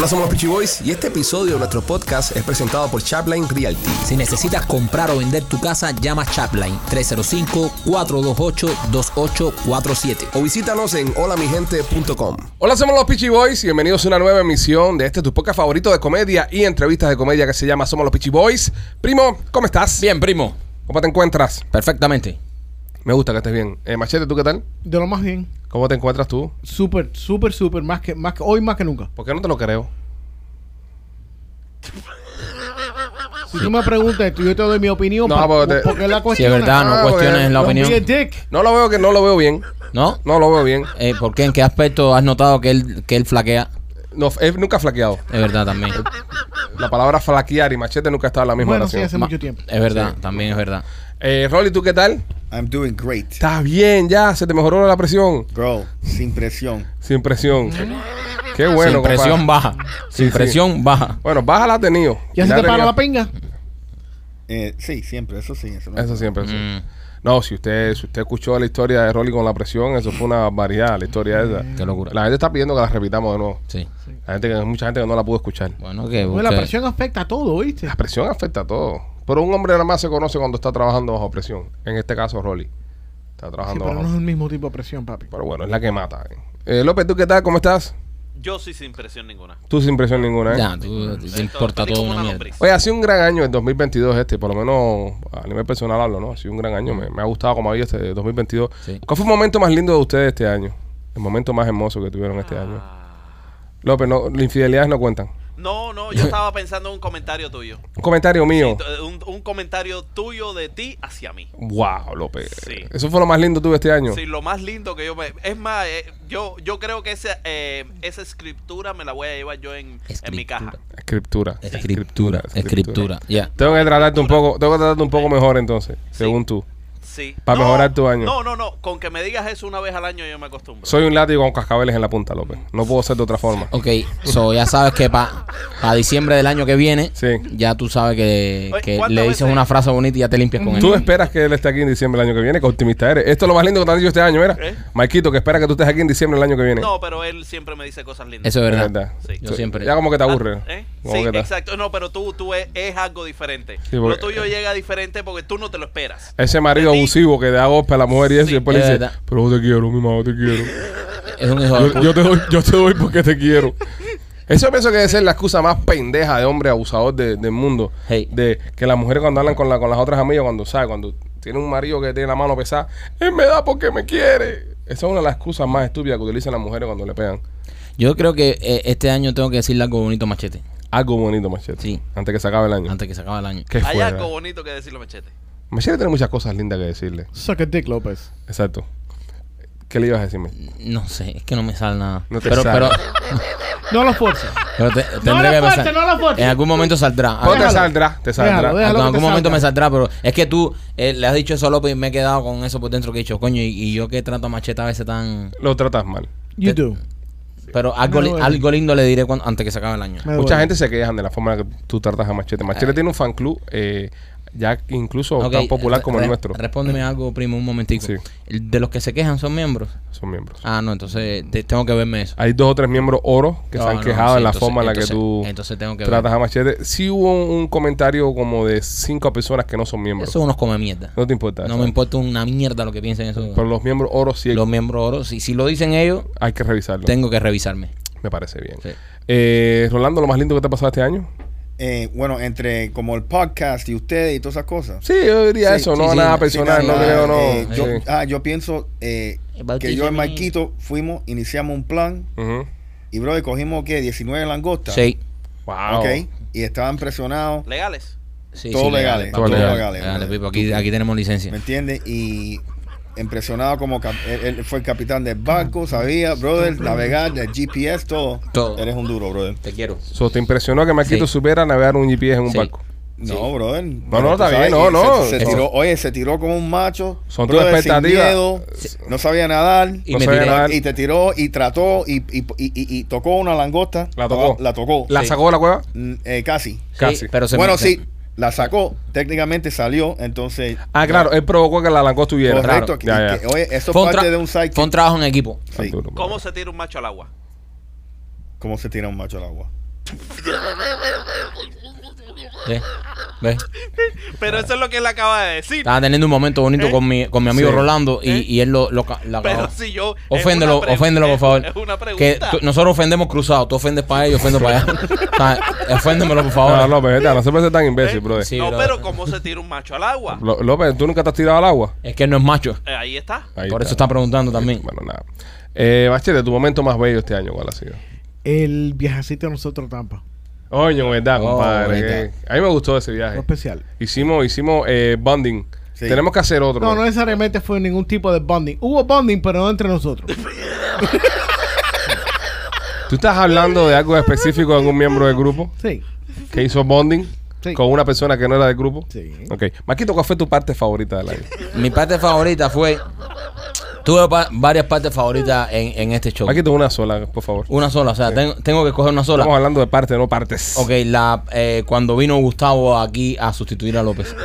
Hola, somos los Peachy Boys y este episodio de nuestro podcast es presentado por Chapline Realty. Si necesitas comprar o vender tu casa, llama Chapline 305-428-2847. O visítanos en holamigente.com. Hola, somos los Peachy Boys y bienvenidos a una nueva emisión de este tu podcast favorito de comedia y entrevistas de comedia que se llama Somos los Peachy Boys. Primo, ¿cómo estás? Bien, primo. ¿Cómo te encuentras? Perfectamente. Me gusta que estés bien. Eh, Machete, ¿tú qué tal? De lo más bien. ¿Cómo te encuentras tú? Súper, súper, súper. Más que, más que, hoy más que nunca. ¿Por qué no te lo creo? Si tú me preguntas, yo te doy mi opinión. No, pa- porque te- la Si cuestión. es verdad, Ah, no cuestiones bueno. la opinión. No lo veo que no lo veo bien. ¿No? No lo veo bien. Eh, ¿Por qué? ¿En qué aspecto has notado que él, que él flaquea? No, él nunca ha flaqueado. Es verdad también. La palabra flaquear y machete nunca ha estado en la misma Bueno, sí, oración. hace mucho tiempo. Es verdad, también es verdad. Eh, Rolly, ¿tú qué tal? I'm doing great. Estás bien, ya, se te mejoró la presión. Bro, sin presión. Sin presión. Qué bueno, Sin presión compadre. baja. Sin sí. presión baja. Bueno, baja la has tenido. ¿Ya se te para la pinga? Eh, sí, siempre, eso sí. Eso, no Eso siempre, sí. Mm, No, si usted, si usted escuchó la historia de Rolly con la presión, eso fue una barbaridad, la historia esa. qué locura. La gente está pidiendo que la repitamos de nuevo. Sí. La gente, que- mucha gente que no la pudo escuchar. Bueno, que Pues la presión afecta a todo, ¿viste? La presión afecta a todo. Pero un hombre nada más se conoce cuando está trabajando bajo presión. En este caso, Rolly. Está Sí, trabajando pero bajo no es el mismo tipo de presión, papi. Pero bueno, es la que mata. eh. Eh, López, ¿tú qué tal? ¿Cómo estás? Yo sí sin presión ninguna. Tú sin presión ninguna, ¿eh? Ya, tú te importa todo una mierda. Oye, ha sido un gran año el 2022 este, por lo menos a nivel personal hablo, ¿no? Ha sido un gran año, me, me ha gustado como había este 2022. Sí. ¿Cuál fue el momento más lindo de ustedes este año? El momento más hermoso que tuvieron este año. López, no, las infidelidades no cuentan. No, no, yo estaba pensando en un comentario tuyo. Un comentario mío. Sí, t- un, un comentario tuyo de ti hacia mí. Wow, López. Sí. Eso fue lo más lindo que tuve este año. Sí, lo más lindo que yo me... Es más, eh, yo, yo creo que esa, eh, esa escritura me la voy a llevar yo en, en mi caja. Escritura. Escriptura. Escritura. Escritura. Ya. Tengo que tratarte un poco, tengo que tratarte un poco mejor entonces, según tú. Sí. Para mejorar tu año. No, no, no. Con que me digas eso una vez al año yo me acostumbro. Soy un látigo con cascabeles en la punta, López. No puedo ser de otra forma. Ok, so ya sabes que para diciembre del año que viene, Sí. ya tú sabes que, Oye, que ¿cuántas le dices veces- una frase bonita y ya te limpias con Tú él. esperas que él esté aquí en diciembre del año que viene, que optimista eres. Esto es lo más lindo que te han dicho este año, mira. ¿Eh? Maikito, que espera que tú estés aquí en diciembre del año que viene. No, pero él siempre me dice cosas lindas. Eso es verdad. Es verdad. Sí. Yo siempre. Ya como que te aburre. ¿Eh? Sí, exacto. No, pero tú, tú es, es algo diferente. Sí, porque- lo tuyo llega diferente porque tú no te lo esperas. Ese marido abusivo que da golpe a la mujer y eso, Sí, y después le dice, verdad. pero yo te quiero, mi mamá, te quiero. Es un hijo de Yo, te doy, yo te doy porque te quiero. Eso pienso que debe ser la excusa más pendeja de hombre abusador de- del mundo. Hey. De que las mujeres cuando hablan con, la, con las otras amigas, cuando sabe, cuando tiene un marido que tiene la mano pesada, él me da porque me quiere. Esa es una de las excusas más estúpidas que utilizan las mujeres cuando le pegan. Yo creo que eh, este año tengo que decirle algo bonito a Machete. Algo bonito, Machete. Sí. Antes que se acabe el año. Antes que se acabe el año. ¿Qué Hay fuera? algo bonito que decirlo, Machete. Machete tiene muchas cosas lindas que decirle. Suck a dick, López. Exacto. ¿Qué le ibas a decirme? No sé, es que no me sale nada. No te pero, sale. pero, No lo forces. pero te- No tendré lo que fuerces, pensar. no lo fuerces. En algún momento saldrá. Pues te saldrá, te saldrá. Déjalo, En que algún te momento salga. me saldrá, pero es que tú eh, le has dicho eso a López y me he quedado con eso por dentro que he dicho, coño, y, y yo que trato a Machete a veces tan... Lo tratas mal. You do. Pero algo, Me li- duele. algo lindo le diré cuando, antes que se acabe el año. Me Mucha gente se quejan de la forma en la que tú tratas a Machete. Machete tiene un fan club eh, ya incluso tan popular como el nuestro. Respóndeme algo, primo, un momentico. Sí. ¿De los que se quejan son miembros? Son miembros. Ah, no, entonces te- tengo que verme eso. Hay dos o tres miembros oro que No, se han no, quejado sí, en la entonces- forma en la entonces- que tú entonces tengo que tratas ver. a Machete. Sí hubo un, un comentario como de cinco personas que no son miembros. Eso unos come mierda. No te importa. No me importa una mierda lo que piensen eso. Pero los miembros oro sí hay, Los miembros oro, si, si lo dicen ellos, hay que revisarlo. tengo que revisarme. Me parece bien. Sí. Eh, Rolando, ¿lo más lindo que te ha pasado este año? Eh, bueno, entre como el podcast y usted y todas esas cosas. Sí, yo diría Sí, eso, sí, no sí, nada sí, personal, Sí, no creo, no. eh, yo, Sí. ah, yo pienso eh, que yo y Marquito fuimos, iniciamos un plan Ujú. y, bro, cogimos, ¿qué? 19 langostas. Sí. Wow. Ok. Y estaban presionados, ¿Legales? Sí, Todo sí, legales, papi, todo legales, legales. legales, Pipo, aquí, aquí tenemos licencia. ¿me entiendes? Y impresionado como él, él fue el capitán del barco, sabía, brother, navegar, del GPS, todo. Todo. Eres un duro, brother. Te quiero. So, ¿Te impresionó que Marquito Sí. supiera navegar un GPS en un Sí. barco? No, Sí. brother. no, tú está bien, no, no. Se, tiró, oye, se tiró como un macho. Son tus brother, sin expectativas. miedo, no sabía nadar. Y No me sabía tiré. nadar. Y te tiró y trató y, y, y, y- y tocó una langosta. La tocó. La tocó. ¿La Sí. sacó de la cueva? Mm, eh, casi. Sí, Casi. pero se bueno, me- sí, la sacó. Técnicamente salió, entonces. Ah, claro, él provocó que la langosta tuviera. Correcto. Claro. Ya, que- ya. que- oye, eso Fue parte de un sidekick. fue un trabajo en equipo. Sí. ¿Cómo se tira un macho al agua? ¿Cómo se tira un macho al agua? ¿Ves? ¿Ves? Pero eso es lo que él acaba de decir. Estaba teniendo un momento bonito ¿Eh? con mi, con mi amigo Sí. Rolando y, ¿Eh? y él lo, lo, la Pero acabó. si yo. Oféndelo, oféndelo, por favor. Es una Que pregunta. tú- nosotros ofendemos cruzado. Tú ofendes para ellos, yo ofendo para allá. Oféndemelo, por favor. No, López, vete, no se puede ser tan imbécil, ¿Eh? brother. Sí, no, bro. pero ¿cómo se tira un macho al agua? Lo- López, ¿tú nunca te has tirado al agua? Es que él no es macho. Eh, ahí está. Ahí Por eso está preguntando también. Bueno, nada. Eh, Bachete, tu momento más bello este año, ¿cuál ha sido? El viajecito de nosotros a Tampa. Oye, verdad, Oh, compadre. verdad. que- A mí me gustó ese Fue viaje. especial. Hicimos, hicimos eh, bonding. Sí. Tenemos que hacer otro. No, no necesariamente fue ningún tipo de bonding. Hubo bonding, pero no entre nosotros. ¿Tú estás hablando de algo específico de algún miembro del grupo Sí. que hizo bonding Sí. con una persona que no era del grupo? Sí. Ok. Marquito, ¿cuál fue tu parte favorita del año? Mi parte favorita fue. Tuve pa- varias partes favoritas en, en este show. Marquito, una sola, por favor. Una sola, o sea, tengo, tengo que escoger una sola. Estamos hablando de partes, no partes. Ok, la, eh, cuando vino Gustavo aquí a sustituir a López.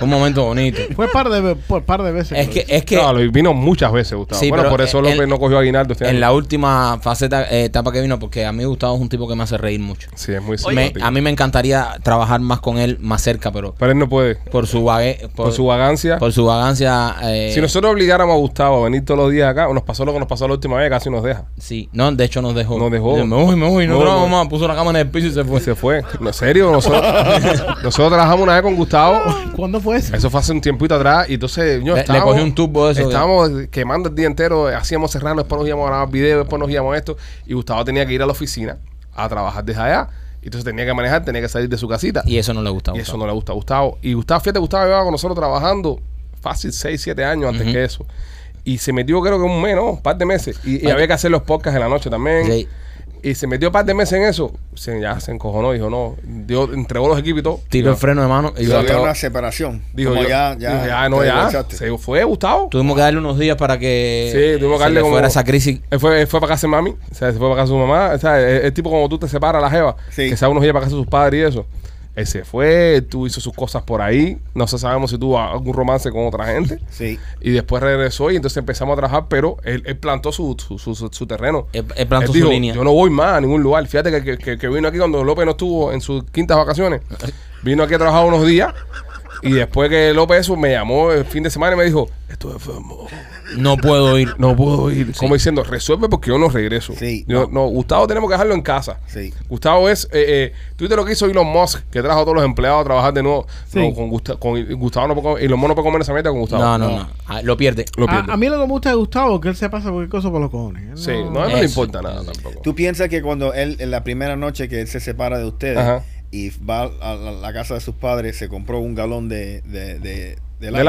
Un momento bonito. Fue par de, por par de veces. Es que, es que vino muchas veces, Gustavo. Sí, bueno, pero por eso López no cogió aguinaldo este en año. la última faceta, eh, etapa que vino, porque a mí Gustavo es un tipo que me hace reír mucho. Sí, es muy Me- a mí me encantaría trabajar más con él, más cerca, pero Pero él no puede. por su vague, por, Por su vagancia. por su vagancia. eh, Si nosotros obligáramos a Gustavo a venir todos los días acá, nos pasó lo que nos pasó la última vez, casi nos deja. Sí, no, de hecho nos dejó. Nos dejó. Dice, Me voy, me voy, no, No, no. Puso la cámara en el piso y se fue. Se fue. No, en serio, nosotros, nosotros trabajamos una vez con Gustavo. ¿Cuándo fue eso? Eso fue hace un tiempito atrás. Y entonces, yo, Le- le estábamos- cogí un turbo de eso que- Estábamos quemando el día entero, hacíamos serrano, después nos íbamos a grabar videos, después nos íbamos a esto. Y Gustavo tenía que ir a la oficina a trabajar desde allá. Y entonces tenía que manejar, tenía que salir de su casita. Y eso no le gusta. a Y eso no le gusta a Gustavo. Y Gustavo, fíjate, Gustavo llevaba con nosotros trabajando fácil 6, 7 años antes que eso. Y se metió creo que un mes, ¿no? Un par de meses. Y, había que hacer los podcasts en la noche también. Sí. Y se metió un par de meses en eso. Se, ya se encojonó, dijo, no. Dio, entregó los equipos y todo. Tiró el freno de mano y Y lo había acabó. una separación. Dijo, Como yo, ya, ya, dijo, ya, no, ya. Se fue Gustavo. Tuvimos que darle unos días para que Sí, tuvimos que se darle le como- fuera esa crisis. Él fue, él fue para casa de mami, o sea, se fue para casa de su mamá. O sea, es, es tipo como tú te separas la jeva, Sí. que se va unos días para casa de sus padres y eso. Él se fue, tú hizo sus cosas por ahí. No sé, sabemos si tuvo algún romance con otra gente. Sí. Y después regresó y entonces empezamos a trabajar, pero él, él plantó su, su, su- su- terreno. Él, él plantó Él su dijo, línea. yo no voy más a ningún lugar. Fíjate que, que- que- que vino aquí cuando López no estuvo en sus quintas vacaciones. Vino aquí a trabajar unos días y después que López eso me llamó el fin de semana y me dijo, estoy enfermo. No puedo ir. No puedo ir. Como diciendo, resuelve porque yo no regreso. Sí. Yo- no. Gustavo tenemos que dejarlo en casa. Sí. Gustavo es, eh, eh, tú viste lo que hizo Elon Musk, que trajo a todos los empleados a trabajar de nuevo. Sí. No, con, Gusta- con Gustavo no puede comer, Elon Musk no puede comer esa mierda con Gustavo. No, no, no. Ah, lo pierde. Lo A, pierde. a mí lo que me gusta de Gustavo es que él se pasa cualquier cosa por los cojones. Él sí, no, a él no le importa nada tampoco. ¿Tú piensas que cuando él, en la primera noche que él se separa de ustedes Ajá. y va a la, la casa de sus padres, se compró un galón de, de, de, de ¿De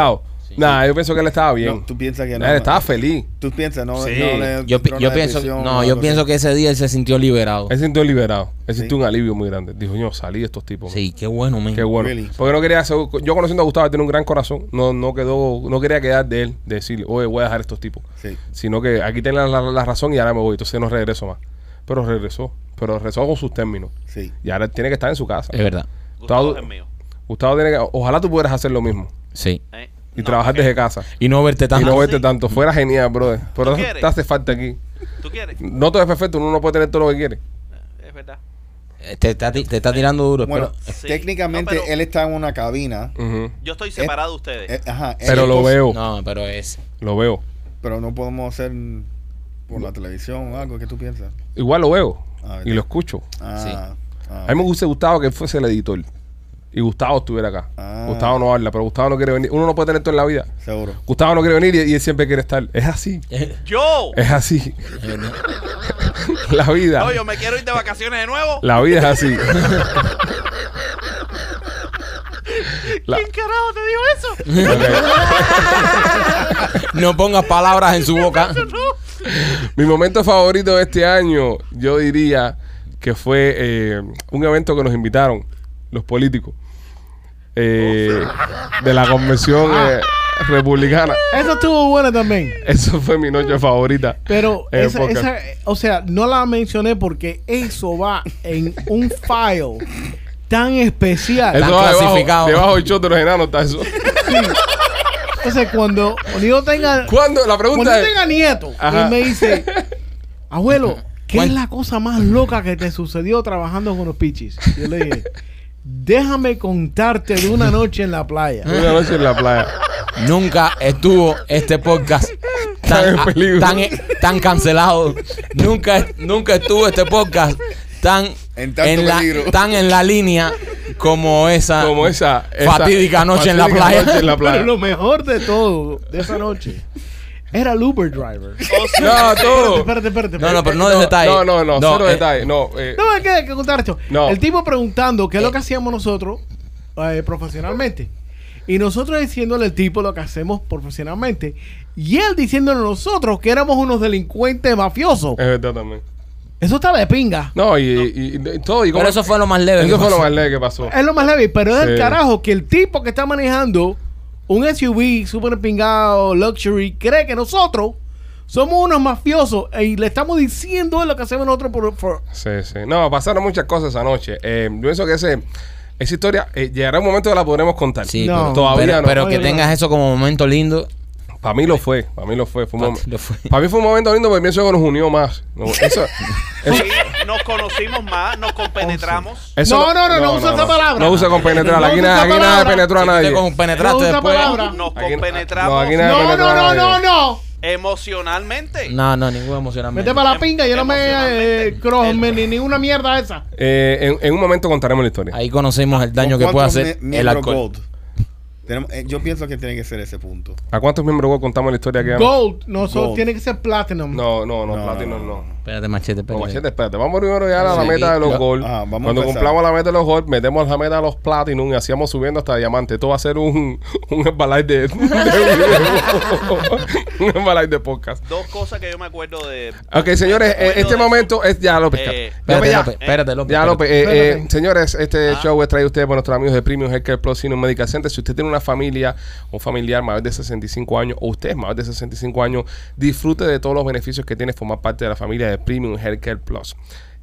lado? Nah, yo pienso que él estaba bien. No, tú piensas que no. él estaba feliz. Tú piensas, no, Sí. no le Yo, pienso, no, yo así? pienso que ese día él se sintió liberado. Él sintió liberado. Él Sí. sintió un alivio muy grande. Dijo, yo salí de estos tipos. man. Sí, qué bueno, man. Qué bueno. Really. Porque no quería hacer- yo conociendo a Gustavo, él tiene un gran corazón. No, no quedó, no quería quedar de él, de decirle, oye, voy a dejar estos tipos. Sí. Sino que aquí tiene la, la- la razón y ahora me voy. Entonces no regreso más. Pero regresó. Pero regresó con sus términos. Sí. Y ahora tiene que estar en su casa. Es verdad. Gustavo Gustavo- es mío. Gustavo tiene que. Ojalá tú pudieras hacer lo mismo. Sí. ¿eh? Y No, trabajar desde casa. Y no verte Y tanto. no Ah, verte sí. tanto. Fuera genial, brother. Pero ¿Tú te hace falta aquí. ¿Tú quieres? No todo es perfecto. Uno no puede tener todo lo que quiere. Es verdad. Eh, Te, está, te está tirando duro. Bueno, pero- Sí. técnicamente No, pero- él está en una cabina. Yo estoy separado de ustedes. eh, ajá, Pero él- lo veo. no, pero es. Lo veo. Pero no podemos hacer por la televisión o algo que tú piensas. Igual lo veo. Ah, y lo escucho. Ah, ah, A mí me hubiese gustado que fuese el editor. Y Gustavo estuviera acá. Ah. Gustavo no habla, pero Gustavo no quiere venir. Uno no puede tener todo en la vida. seguro. Gustavo no quiere venir y, y él siempre quiere estar. Es así. ¡Yo! Es así. La vida. No, yo me quiero ir de vacaciones de nuevo. La vida es así. La- ¿Quién carajo te dijo eso? No pongas palabras en su boca. Mi momento favorito de este año, yo diría que fue eh, un evento que nos invitaron los políticos eh, de la convención eh, republicana. Eso estuvo bueno también. Eso fue mi noche favorita. Pero el esa, o sea, no la mencioné porque eso va en un file tan especial. Eso Están va debajo, del de los enanos está eso. Entonces, cuando, cuando yo tenga, ¿Cuándo? La cuando pregunta yo es. tenga nieto, Ajá. él me dice, abuelo, ¿qué ¿qué Cuen- es la cosa más loca que te sucedió trabajando con los pichis? Yo le dije, déjame contarte de una noche en la playa. Una noche en la playa. Nunca estuvo este podcast Tan tan, en peligro. tan, tan cancelado. Nunca, nunca estuvo este podcast tan En tanto la, tan en la línea como esa, Como esa, esa fatídica noche en la fatídica playa. noche en la playa. Pero lo mejor de todo, de esa noche, era el Uber driver. No, todo. Espérate, espérate, espérate. No, no, pero no de detalle. No, no, no, cero eh, detalle. No, eh, No, hay que, hay que contar esto. No. El tipo preguntando qué es lo que hacíamos nosotros eh, profesionalmente. Y nosotros diciéndole al tipo lo que hacemos profesionalmente. Y él diciéndole a nosotros que éramos unos delincuentes mafiosos. es verdad también. Eso estaba de pinga. No, y, y- y todo. Y Pero como- eso fue lo más leve. eso fue lo más leve que pasó. Es lo más leve, pero es el Sí. carajo que el tipo que está manejando un SUV super pingado, luxury, cree que nosotros somos unos mafiosos y le estamos diciendo lo que hacemos nosotros por, por- Sí, sí. No, pasaron muchas cosas esa noche. Eh, yo pienso que ese, esa historia eh, llegará un momento que la podremos contar. Sí, No. Todavía pero, no. pero que tengas eso como momento lindo. Para mí lo fue. Para mí lo fue. Fue un Pa' momen- ti lo fue. Para mí fue un momento lindo porque pienso que nos unió más. No, eso, eso, Sí, nos conocimos más, nos compenetramos. eso No, no, no, no usa esa palabra. No usa con penetrar. No Aquí, usa na- esa aquí palabra. penetró a nadie. te compenetraste No usa después. palabra. Nos Aquí- compenetramos no, aquí nadie No, penetró no, a no, nadie. no, no. emocionalmente. No, no, ningún emocionalmente. Vete para la pinga, yo no me Emocionalmente. eh, cross, me- ni, ni una mierda esa. Eh, en, en un momento contaremos la historia. Ahí conocimos el daño ¿Con que puede cuántos hacer el miembros alcohol. Gold? Tenemos- eh, yo pienso que tiene que ser ese punto. ¿A cuántos miembros Gold contamos la historia que Gold, no, so- Gold. tiene que ser platinum. No, no, no, No, platino no, no. Espérate, machete, No, espérate. machete, espérate. Vamos primero ya a la meta de los gold. Ah, Cuando empezar. cumplamos la meta de los gold, metemos la meta de los platinum y hacíamos subiendo hasta diamante. Esto va a ser un, un de, de un Herbalife de podcast. Dos cosas que yo me acuerdo de. Ok, señores, eh, este de momento es ya López. Eh, Espérate, ya. López, espérate, López. Ya. López. eh, eh, señores, este Ah. show es traído a ustedes por nuestros amigos de Premium Healthcare Plus Sino Medical Center. Si usted tiene una familia, un familiar mayor de 65 años, o usted es mayor de 65 años, disfrute de todos los beneficios que tiene formar parte de la familia de Premium Healthcare Plus.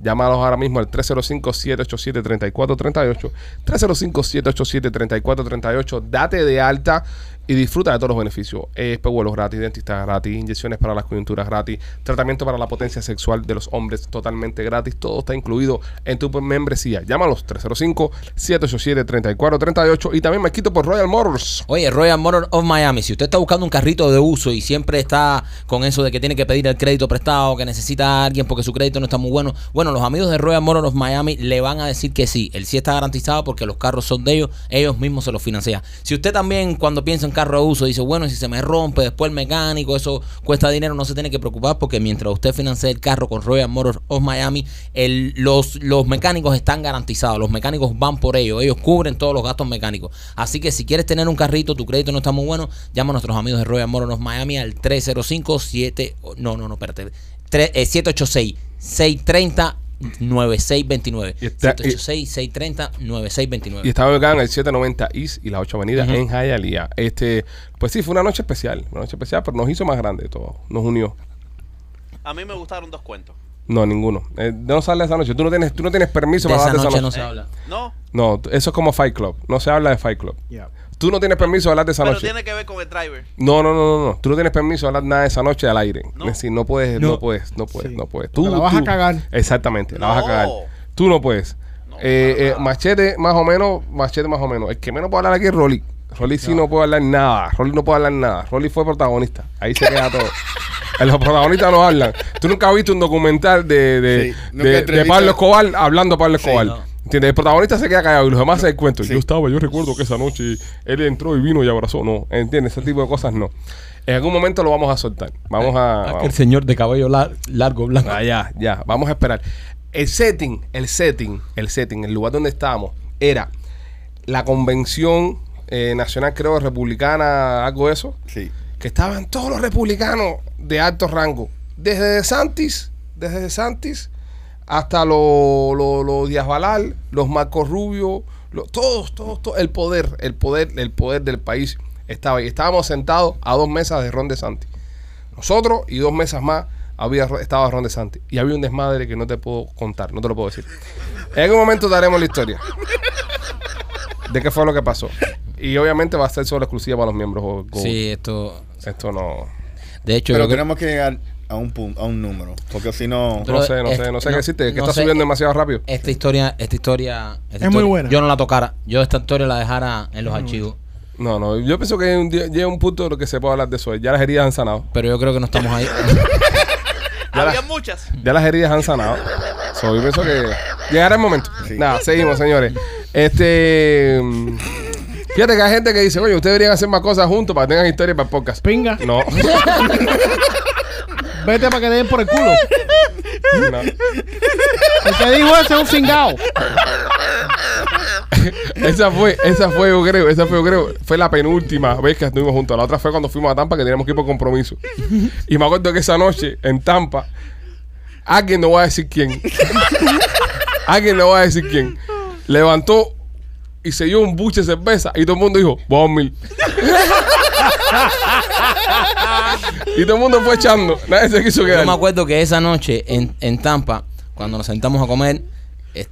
Llámalos ahora mismo al 305-787-3438. 305-787-3438. Date de alta y disfruta de todos los beneficios. Espejuelos gratis, dentistas gratis, inyecciones para las coyunturas gratis, tratamiento para la potencia sexual de los hombres totalmente gratis. Todo está incluido en tu membresía. Llámalos 305-787-3438 y también me quito por Royal Motors. Oye, Royal Motor of Miami, si usted está buscando un carrito de uso y siempre está con eso de que tiene que pedir el crédito prestado, que necesita a alguien porque su crédito no está muy bueno, bueno, los amigos de Royal Motor of Miami le van a decir que sí. El sí está garantizado porque los carros son de ellos, ellos mismos se los financian. Si usted también cuando piensa en carro de uso dice, bueno, si se me rompe después el mecánico, eso cuesta dinero, no se tiene que preocupar porque mientras usted financie el carro con Royal Motor of Miami, el- los, los mecánicos están garantizados, los mecánicos van por ello, ellos cubren todos los gastos mecánicos. Así que si quieres tener un carrito, tu crédito no está muy bueno, llama a nuestros amigos de Royal Motor of Miami al 305-7, no, no, no, espérate, tre- eh, 786-630. 9629 Y está- 786-630-9629 Y estaba ubicado en el 790 East y la 8 Avenida en Hialeah. Este, pues sí, fue una noche especial. Una noche especial, pero nos hizo más grande todo. Nos unió. A mí me gustaron dos cuentos. No, ninguno. Eh, no sale esa noche. Tú no tienes, tú no tienes permiso De para esa hablar de noche esa no noche. se habla. No, No, eso es como Fight Club. No se habla de Fight Club. Yeah. Tú no tienes permiso de hablar de esa pero noche. tiene que ver con el driver. No, no, no, no, no. Tú no tienes permiso de hablar nada de esa noche al aire. No. Es decir, no puedes, no, No. puedes, no puedes, Sí. no puedes. Porque la vas a cagar. Exactamente, la vas a No. cagar. Tú no puedes. No, Eh, para eh, nada. machete, más o menos, machete, más o menos. El que menos puede hablar aquí es Rolly. Rolly sí no. puede hablar nada. Rolly no puede hablar nada. Rolly fue protagonista. Ahí se queda todo. Eh, Los protagonistas no hablan. Tú nunca has visto un documental de, de, Sí, nunca de- de entrevista- Pablo Escobar hablando Pablo Escobar. no. ¿Entiendes? El protagonista se queda callado y los demás se dan cuenta. Sí. Yo estaba, yo recuerdo que esa noche él entró y vino y abrazó. No, ¿entiendes? Ese tipo de cosas no. En algún momento lo vamos a soltar. Vamos a. Aquel vamos- señor de cabello lar- largo, blanco. Ah, ya, ya. Vamos a esperar. El setting, el setting, el setting, el lugar donde estábamos era la convención eh, nacional, creo, republicana, algo de eso, Sí. que estaban todos los republicanos de alto rango. Desde De Santis, desde De Santis, hasta los lo, lo Díaz Balal, los Marcos Rubio, lo- todos, todos, todos, el poder, el poder, el poder del país estaba ahí. Estábamos sentados a dos mesas de Ron de Santi. Nosotros y dos mesas más había estaba Ron de Santi. Y había un desmadre que no te puedo contar, no te lo puedo decir. En algún momento daremos la historia de qué fue lo que pasó. Y obviamente va a ser solo exclusiva para los miembros. Sí, esto. Esto no. De hecho, Pero tenemos que llegar a un punto, a un número. Porque si no. Pero No sé, no sé, no sé no- qué decirte, que no está sé, subiendo eh, demasiado rápido. Esta historia, esta historia, esta Es muy historia, buena. Yo no la tocara. Yo esta historia la dejara en los archivos. No, no, yo pienso que un día- llega un punto en lo que se puede hablar de eso. Ya las heridas han sanado. Pero yo creo que no estamos ahí. Ya la- Había muchas. Ya las heridas han sanado. So, yo pienso que llegará el momento. Sí. Nada, seguimos, señores. Este. mm, Fíjate que hay gente que dice, oye, ustedes deberían hacer más cosas juntos para que tengan historias para el podcast. Pinga. No. Vete para que te den por el culo. no. El que dijo eso es un cingao. Esa fue, esa fue, yo creo, esa fue, yo creo, fue la penúltima vez que estuvimos juntos. La otra fue cuando fuimos a Tampa, que teníamos que ir por compromiso. Y me acuerdo que esa noche, en Tampa, alguien no va a decir quién. alguien no va a decir quién. Levantó y se dio un buche de cerveza y todo el mundo dijo, Bombil. y todo el mundo fue echando. Nadie se quiso Yo quedar. me acuerdo que esa noche en, en Tampa, cuando nos sentamos a comer,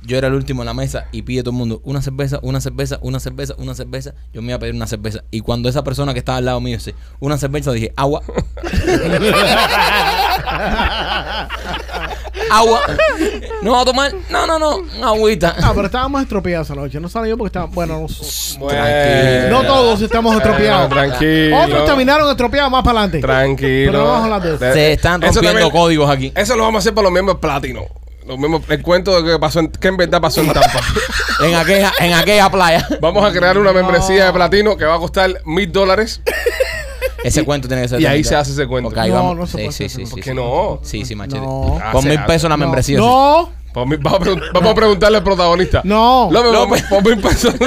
yo era el último en la mesa y pide todo el mundo una cerveza, una cerveza, una cerveza, una cerveza. Yo me iba a pedir una cerveza. Y cuando esa persona que estaba al lado mío dice, una cerveza, dije, agua. agua. ¿No va a tomar? No, no, no, una agüita. Ah, pero estábamos estropeados esa noche. No yo porque estábamos. Bueno, no, no todos estamos estropeados. Tranquilo. Otros terminaron estropeados más para adelante. Tranquilo. Pero no vamos a hablar de eso. Se están Eso rompiendo también- códigos aquí. Eso lo vamos a hacer para los miembros platino. Los miembros, el cuento de que pasó en, que en verdad pasó en Tampa. En aquella, en aquella playa. Vamos a crear una membresía de platino que va a costar mil dólares. Ese cuento tiene que ser. Y ahí se hace ese cuento. Ok, No, vamos. no se sí, puede sí, hacer, sí, ¿por sí, ¿Por sí. qué no? Sí, sí, machete. No. Con mil pesos la No. membresía. sí. No. Vamos, a vamos a preguntarle al protagonista. No. López, López. pon- pon mil pesos.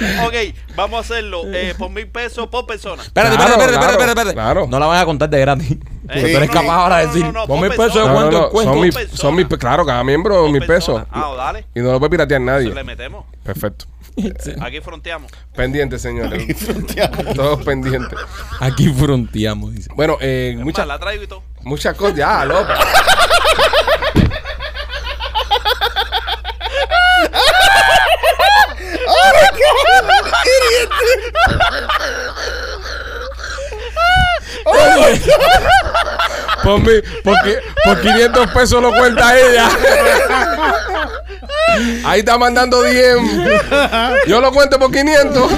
Ok, vamos a hacerlo eh, por mil pesos por persona. Espérate, Claro, espérate, espérate, claro, espérate, espérate. claro. No la vayas a contar de gratis. Porque tú eres no, capaz no, ahora de no, decir, no, no, con por mil pesos de persona. No, cuento no, el cuento. son mil, Persona. son mil, claro, cada miembro Por mil persona. pesos. Ah, dale. Y no lo puede piratear nadie. Se le metemos. Perfecto. Aquí fronteamos. Pendientes, señores. Todos pendientes. Aquí fronteamos, dice. Bueno, eh, Es muchas, la traigo y todo. muchas cosas. Ya, López. Por, mi- por, por 500 pesos lo cuenta ella. Ahí está mandando 10. Yo lo cuento por 500.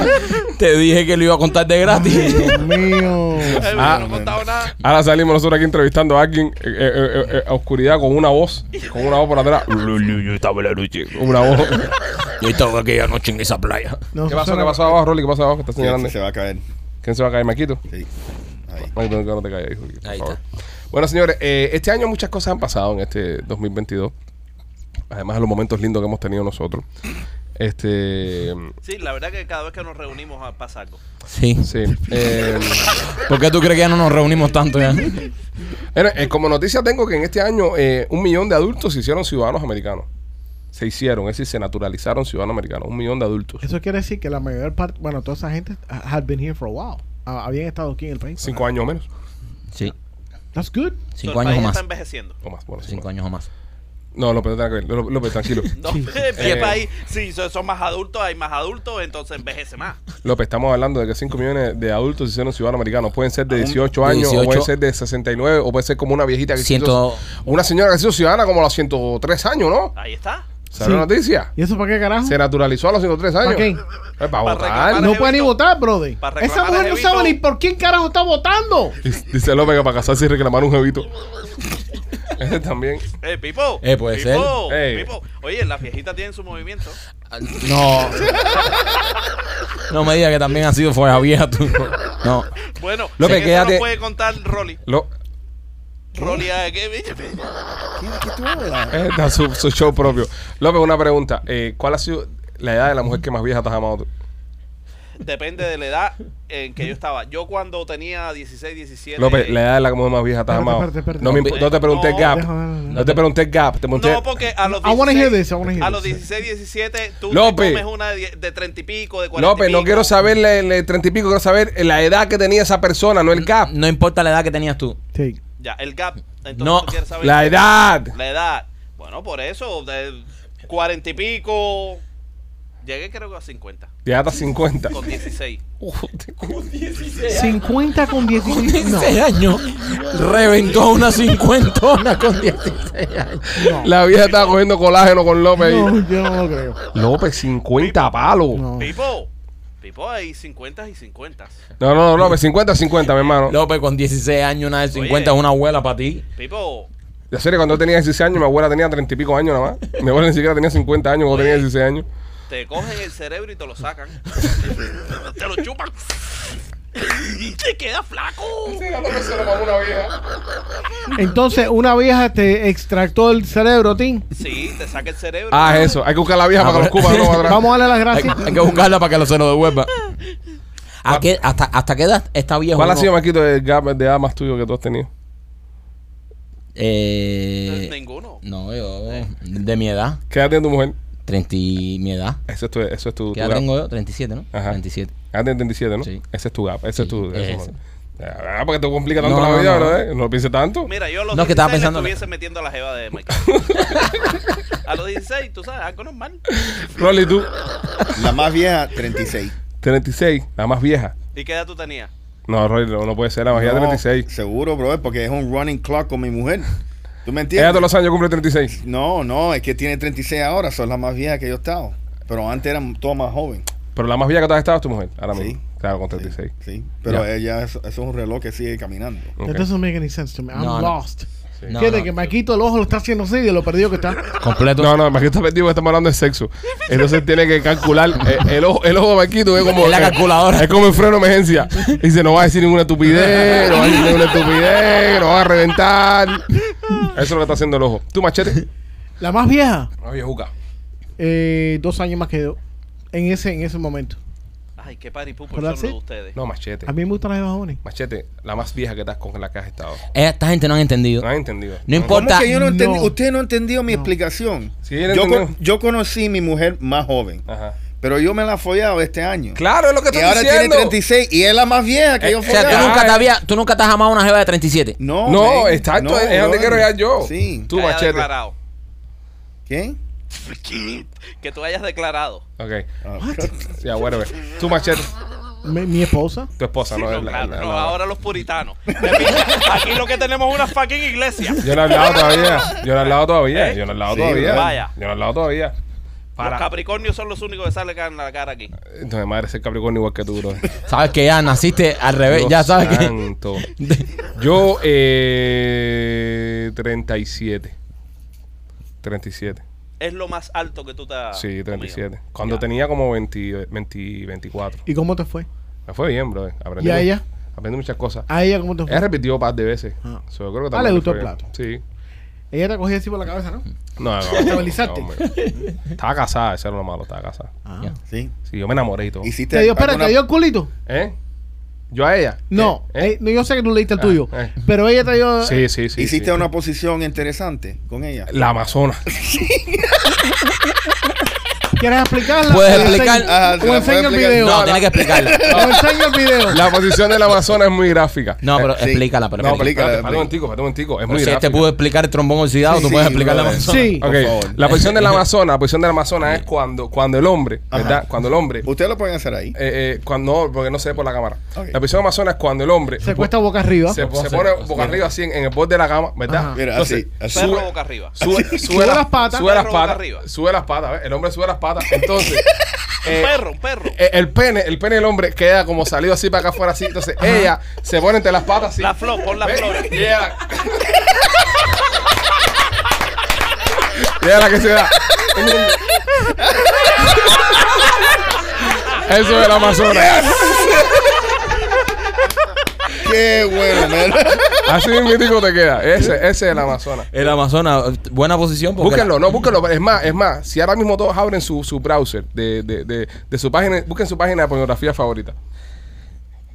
Te dije que lo iba a contar de gratis. Dios mío. Ah. no he contado nada. Ahora salimos nosotros aquí entrevistando a alguien eh, eh, eh, a oscuridad con una voz, con una voz por atrás. Una voz. Yo estaba aquella noche en esa playa. No, ¿Qué pasó? ¿Qué pasó abajo, Rolly? ¿Qué pasó abajo? Que está Sí, se va a caer. ¿Quién se va a caer, Maquito? Sí. Ahí. Ay, no, no te caigas, hijo, por Ahí favor. está. Bueno, señores, eh, este año muchas cosas han pasado en este 2022. Además de los momentos lindos que hemos tenido nosotros. Este. Sí, la verdad que cada vez que nos reunimos ah, pasa algo. Sí. Sí. eh, ¿Por qué tú crees que ya no nos reunimos tanto ya? bueno, eh, como noticia tengo que en este año eh, un millón de adultos se hicieron ciudadanos americanos. Se hicieron, es decir, se naturalizaron ciudadanos americanos. Un millón de adultos. Eso quiere decir que la mayor parte, bueno, toda esa gente had been here for a while. Habían estado aquí en el país. Cinco años o menos. Sí. That's good. Cinco So, el años o más. está envejeciendo. O más. Bueno, Cinco años o más. No, López, ver. López, tranquilo. No, ¿qué país? Sí, son, más adultos, hay más adultos, entonces envejece más. López, estamos hablando de que 5 millones de adultos hicieron ciudadanos americanos. Pueden ser de Aún- 18 años, 18. o pueden ser de 69, o puede ser como una viejita que se Ciento- hizo- Una señora que se hizo ciudadana como a los 103 años, ¿no? Ahí está. ¿Sabes la noticia? ¿Y eso para qué carajo? Se naturalizó a los 103 años. ¿Para qué? Eh, para Para votar. No puede ni votar, brother. Para Esa mujer no sabe ni por quién carajo está votando. Dice- López que para casarse y reclamar un jevito. Ese también. Eh, Pipo. Eh, puede Pipo, ser. Ey. Pipo. Oye, las viejitas tienen su movimiento. No. No me digas que también ha sido fuera vieja tú. No. Bueno, sé que quédate- nos puede contar Rolly. Lo, ¿qué? ¿Qué, qué tú hablas? eh, su, su show propio. López, una pregunta. Eh, ¿Cuál ha sido la edad de la mujer que más vieja te has amado tú? Depende de la edad en que yo estaba. Yo cuando tenía 16, 17... López, la edad de la mujer más vieja te has Espérate, amado. espérate, espérate. No, me no te pregunté el No. gap. Déjame ver, No te pregunté el gap. Te pregunté. No, porque a los I wanna 16, hear this, a los this. 16, 17, tú López. te comes una de, die- de 30 y pico, de 40 López, y no quiero saber el treinta y pico, quiero saber la edad que tenía esa persona, no el gap. No importa la edad que tenías tú. Sí. Ya, el gap. Entonces No, tú quieres saber... La edad. La edad. Bueno, por eso, de 40 y pico... Llegué creo que a 50, Ya hasta 50. con 16. 50 con 16. No. 16 años. Reventó a una cincuentona con 16 años. La vieja estaba cogiendo colágeno con López ahí. No, yo no lo creo. López, 50 palos. No. Pipo, Pipo, hay 50 y 50. No, no, no, López, 50, 50, mi hermano. López con 16 años, una de 50 es una abuela para ti. Pipo, De serio, cuando yo tenía 16 años, mi abuela tenía 30 y pico años nada más. Mi abuela ni siquiera tenía 50 años cuando tenía 16 años. te cogen el cerebro y te lo sacan. te lo chupan. te quedas flaco. Entonces, una vieja te extractó el cerebro, Tim. Sí, te saca el cerebro. Ah, eso. Hay que buscar a la vieja Ah, para que los pero- cuba no para atrás. Vamos a darle las gracias. hay que buscarla para que lo se lo devuelva. ¿A qué, hasta, ¿Hasta qué edad está viejo? ¿Cuál ha uno? sido, Marquito, el gap de edad más tuyo que tú has tenido? Eh, Ninguno. no, yo de mi edad. ¿Qué edad tiene tu mujer? 30 y mi edad. Eso es tu, eso es tu, ¿Qué tu edad gap. tengo yo? 37, ¿no? Ajá. 37. Ah, tiene 37, ¿no? Sí. Ese es tu gap. Ese es tu. Ese. Ah, porque te complica tanto No, la vida, no. ¿verdad? No lo pienses tanto. Mira, yo a los No, que estaba 16 pensando- le estuviese metiendo a la jeva de Michael. a los 16, tú sabes, algo normal. Rolly, tú. La más vieja, 36. 36, la más vieja. ¿Y qué edad tú tenías? No, Rolly, no, no puede ser la más vieja No, 36. Seguro, bro, porque es un running clock con mi mujer. ¿Tú me Ella entiendes? todos los años cumple 36. No, no, es que tiene 36 ahora, son la más vieja que yo he estado. Pero antes era todo más joven. Pero la más vieja que tú has estado es tu mujer, ahora Sí. mismo. Claro, con 36. Sí, pero Ya. ella, eso, eso es un reloj que sigue caminando. Ok. That doesn't make any sense to me. I'm No, no. lost. No, Fíjate que Maquito el ojo lo está haciendo así de lo perdido que está. Completo. No, no, Marquito está perdido porque estamos hablando de sexo. Entonces tiene que calcular. eh, el, ojo, el ojo de Marquito es como. Es la eh, calculadora. Es como el freno de emergencia. Y dice: No va a decir ninguna estupidez, no va a decir ninguna estupidez, no va a reventar. Eso es lo que está haciendo el ojo. ¿Tú, machete? La más vieja, viejuca. eh, dos años más que yo. En ese, en ese momento. Ay, qué paripupo son los de ustedes. No, machete. A mí me gustan las jóvenes. Machete, la más vieja que estás con la que has estado. Esta gente no han entendido. No has entendido. No importa. ¿Cómo que yo no entendí? No. Usted no entendió mi No. explicación. Sí, él yo, entendió. con- yo conocí mi mujer más joven, Ajá. pero yo me la he follado este año. Claro, es lo que y estoy ahora diciendo. tiene 36 y es la más vieja que Eh, yo O sea, tú nunca, te había, tú nunca te has amado a una jeva de 37. No, No, man, exacto, no, es donde quiero llegar yo. Sí. Tú, machete. declarado. ¿Quién? Que tú hayas declarado. Ok. Ah, Ya, bueno, tú, machete. Mi, mi esposa. Tu esposa, no, No, es la- claro, la- no, la- ahora los puritanos. Aquí lo que tenemos es una fucking iglesia. Yo no he hablado todavía. Yo no he hablado todavía. Yo no he hablado Sí, todavía. vaya. Yo no he hablado todavía. Los Para. Capricornios son los únicos que salen en la cara aquí. Entonces, madre, ser Capricornio igual que tú, bro. Sabes que ya naciste al revés. Dios ya sabes que. santo. Yo, eh. 37. 37. Es lo más alto que tú te has Sí, comido. 37. Cuando Ya. tenía como 20, 20, 24. ¿Y cómo te fue? Me fue bien, bro. Aprendí, ¿Y a ella? aprendí muchas cosas. ¿A ella cómo te fue? Ella repitió un par de veces. Ah. So, creo que Ah, le gustó el bien. plato. Sí. Ella te cogía así por la cabeza, ¿no? No, no. Estabilizarte. no, estaba casada, eso era lo malo, estaba casada. Ah. Ya. Sí. Sí, yo me enamoré y todo. ¿Hiciste ¿Te dio, espera, alguna- ¿te dio el culito? ¿Eh? ¿Yo a ella? No, ¿Eh? eh, no, yo sé que tú leíste el Ah, tuyo. eh. Pero ella te dio. Sí, sí, sí. ¿Hiciste sí. una posición interesante con ella? La Amazona. ¿Quieres explicarla? Puedes explicar- Ah, O enseño el video. No, No, tienes que explicarla. O enseño el video. La posición de la Amazona es muy gráfica. No, pero Eh, Sí. explícala. Pero no, explícala. espérate, un momentico, espérate un momentico. Es Pero muy si gráfica. este pudo explicar el trombón oxidado, tú Sí, puedes explicar la brother. Amazona. Sí. La posición de la Amazona, la posición de la Amazona es cuando, cuando el hombre, ¿verdad? Cuando el hombre, eh, Ustedes lo pueden hacer ahí. eh, cuando, porque no se ve por la cámara. La posición de Amazona es cuando el hombre Se cuesta boca arriba. se, pone boca arriba así en, el borde de la cama, ¿verdad? Mira, así, sube- boca arriba. Sube, las patas. Sube las patas. arriba. Sube las patas. El hombre sube las patas. Entonces, eh, Un perro, un perro. eh, el pene, el pene del hombre queda como salido así para acá afuera así. Entonces, ella se pone entre las patas así. La flor, pon la flor. Y ella. y ella la que se da. Eso es el Amazonas. Qué bueno, man. Así mismo te queda. Ese, ese es el Amazonas. El Amazonas, buena posición. porque Búsquenlo, no, búsquenlo. Es más, es más, si ahora mismo todos abren su, su browser de, de, de, de su página, busquen su página de pornografía favorita.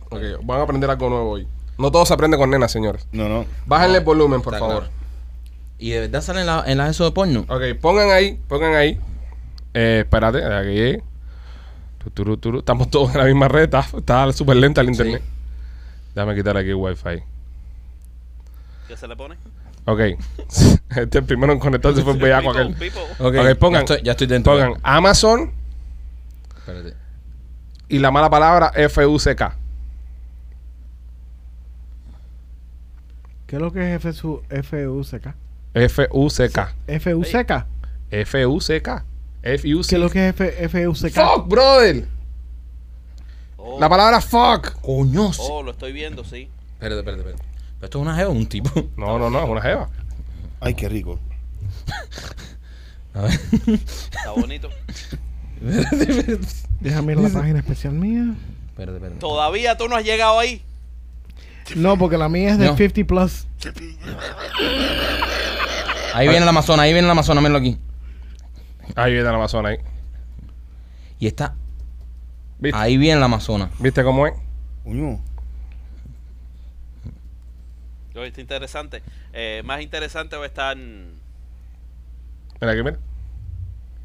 Ok, van a aprender algo nuevo hoy. No todo se aprende con nenas, señores. No, no. Bájenle el volumen, por Está favor. claro. Y de verdad salen en la, en la eso de porno. Ok, pongan ahí, pongan ahí. Eh, espérate, a que llegue. Tu, turu, turu. Estamos todos en la misma red, está, está súper lenta el internet. Déjame quitar aquí el wifi. ¿Qué se le pone? Ok. este el primero en conectarse fue el bellaco Pipo, aquel. pipo. Ok, Ok, pongan, Ya estoy, ya estoy dentro. pongan Amazon Espérate. y la mala palabra F-U-C-K. ¿Qué es lo que es FSU FUCK? F-U-C-K. FUCK. F-U-C-K. ¿Qué es F-U-C-K. lo que es F FUCK? Fuck, brother. Oh, La palabra fuck. Coño. oh, lo estoy viendo, sí. Espérate, espérate, espérate. ¿Pero esto es una jeva o un tipo? No, no, no, es una jeva. Ay, qué rico. A ver. Está bonito. Déjame ir a la página especial mía. Espérate, espérate. Todavía tú no has llegado ahí. No, porque la mía es de No. 50 plus. Ahí viene la Amazona, ahí viene la Amazona, míralo aquí. Ahí viene la Amazona ahí. Y está. ¿Viste? Ahí viene la Amazona. ¿Viste cómo es? Coño. Oye, está interesante. Eh, más interesante va a estar. Mira aquí, mira.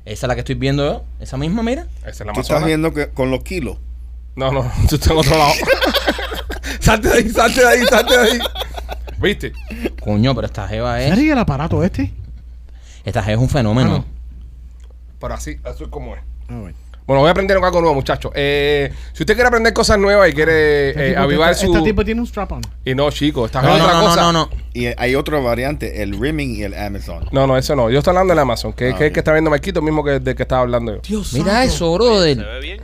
Esa es la que estoy viendo yo. Esa misma, mira. Esa es la Tú Amazona. estás viendo que con los kilos. No, no, tú estás en otro lado. salte de ahí, salte de ahí, salte de ahí. ¿Viste? Coño, pero esta jeva es. ¿Sería el aparato este? Esta jeva es un fenómeno. Ah, no. Pero así, así es como es. A ver. Bueno, voy a aprender algo nuevo, muchachos. Eh, si usted quiere aprender cosas nuevas y quiere Este eh, tipo- avivar este, su... este tipo tiene un strap-on. Y no, chicos, estás No, viendo no, otra no, cosa. no, no. Y hay otra variante, el rimming y el Amazon. No, no, eso no. Yo estoy hablando del Amazon, que, Ah, que es el que está viendo Marquito, mismo que del que estaba hablando yo. Dios Mira santo. eso, Se brother. ve bien.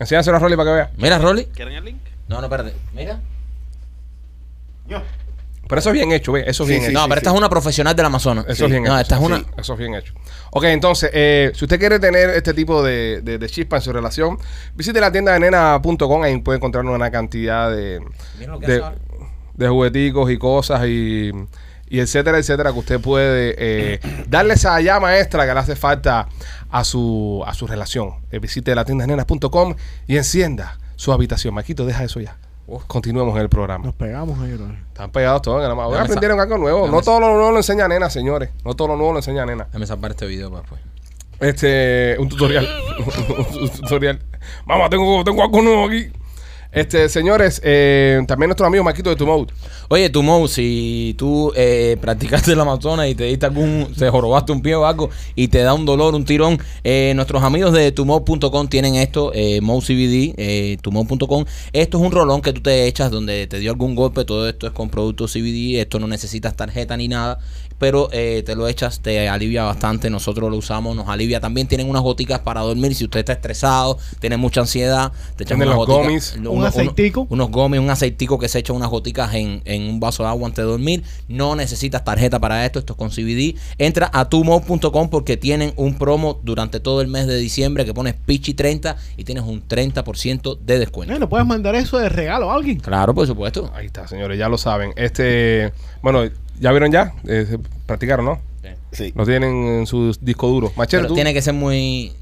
Enséñaselo a Rolly para que vea. Mira, Rolly. ¿Quieren el link? No, no, espérate. Mira. Pero eso es bien hecho, ve. Eso es Sí, bien sí, hecho. no, sí, pero esta es una profesional del Amazonas. Eso es bien No, hecho. esta es una. Sí, eso es bien hecho. Ok, entonces, eh, si usted quiere tener este tipo de, de, de chispa en su relación, visite la tienda de nena.com. Ahí puede encontrar una cantidad de, de, jugueticos y cosas y, y etcétera, etcétera, que usted puede eh, darle esa llama extra que le hace falta a su, a su relación. Eh, visite la tienda de nenas.com y encienda su habitación. Maquito, deja eso ya. Continuemos en el programa. Nos pegamos ahí, bro. Están pegados todos en la mano. Dame aprendieron algo nuevo. No todo lo nuevo lo enseña nena, señores. No todo lo nuevo lo enseña nena. Déjame salvar este video para después. Este, un tutorial. un tutorial. Mamá, tengo, tengo algo nuevo aquí. Este, señores, eh, también nuestro amigo Maquito de Tumode. Oye, tu Mo, si tú eh, practicaste el Amazonas y te diste algún, te jorobaste un pie o algo y te da un dolor, un tirón, eh, nuestros amigos de tumo.com tienen esto, eh, Mo CBD, eh. Esto es un rolón que tú te echas donde te dio algún golpe, todo esto es con productos CBD, esto no necesitas tarjeta ni nada, pero eh, te lo echas, te alivia bastante, nosotros lo usamos, nos alivia. También tienen unas goticas para dormir, si usted está estresado, tiene mucha ansiedad, te Tienen unas los gummies. Un aceitico. unos gomis, un aceitico que se echa unas goticas en, en un vaso de agua antes de dormir. No necesitas tarjeta para esto, esto es con CBD. Entra a tumo.com porque tienen un promo durante todo el mes de diciembre que pones Pichi 30 y tienes un 30% de descuento. Bueno, puedes mandar eso de regalo a alguien. Claro, por supuesto. Ahí está, señores, ya lo saben. Este, bueno, ¿ya vieron ya? Eh, se practicaron, ¿no? Sí. Lo tienen en sus discos duros. Machete, Pero tú. tiene que ser muy...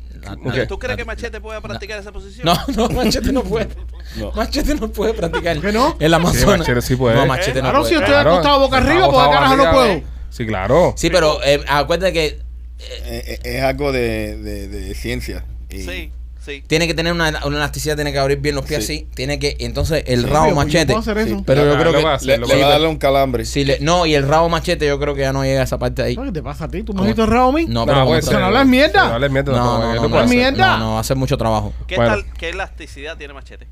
Ok. ¿Tú crees que Machete pueda practicar esa posición? No, no, Machete no puede. No. Machete no puede practicar. ¿Por qué no? El Amazonas. Machete sí puede. No, Machete no Claro, puede. si estoy acostado boca arriba, Estaba porque boca carajo no arriba, puedo. ¿eh? Sí, claro. Sí, pero eh, acuérdate que Eh, eh, es algo de, de, de ciencia. Y Sí, sí. tiene que tener una, una elasticidad, tiene que abrir bien los pies Sí. así. Tiene que, entonces el Sí, rabo yo machete. puedo hacer eso. Sí. Pero yo creo que va le, va a darle un calambre. si le- no, y el rabo machete yo creo que ya no llega a esa parte ahí. ¿Qué te pasa a ti? ¿Tú me has visto rabo a mí? No, No, pero puede no, ser. no hablas mierda. No mierda. no, no, no, ¿qué no, no, no, mierda. no, no, hace mucho trabajo. ¿Qué, Bueno. tal, ¿Qué elasticidad tiene Machete?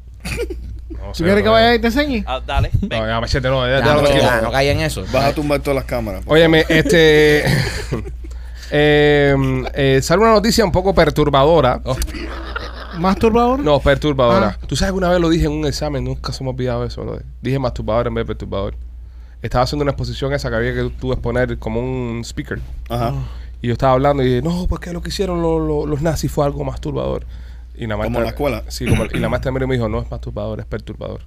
No ¿Tú quieres que no, vaya y te enseñe? Ah, dale, No, ya, machete no, ya, Ya, ya no, ya, quiero. no caiga en eso. Vas a tumbar todas las cámaras. Óyeme, este. eh, eh, sale una noticia un poco perturbadora. Oh, ¿Masturbador? No, perturbadora. Ah. ¿Tú sabes que una vez lo dije en un examen? Nunca se me ha olvidado eso. Lo dije masturbador en vez de perturbador. Estaba haciendo una exposición esa que había que tú exponer como un speaker. Ajá. Y yo estaba hablando y dije, no, pues que lo que hicieron lo- lo- los nazis fue algo masturbador. Y la Como maestra, en la escuela. Sí, como, y la maestra me dijo, no es masturbador, es perturbador.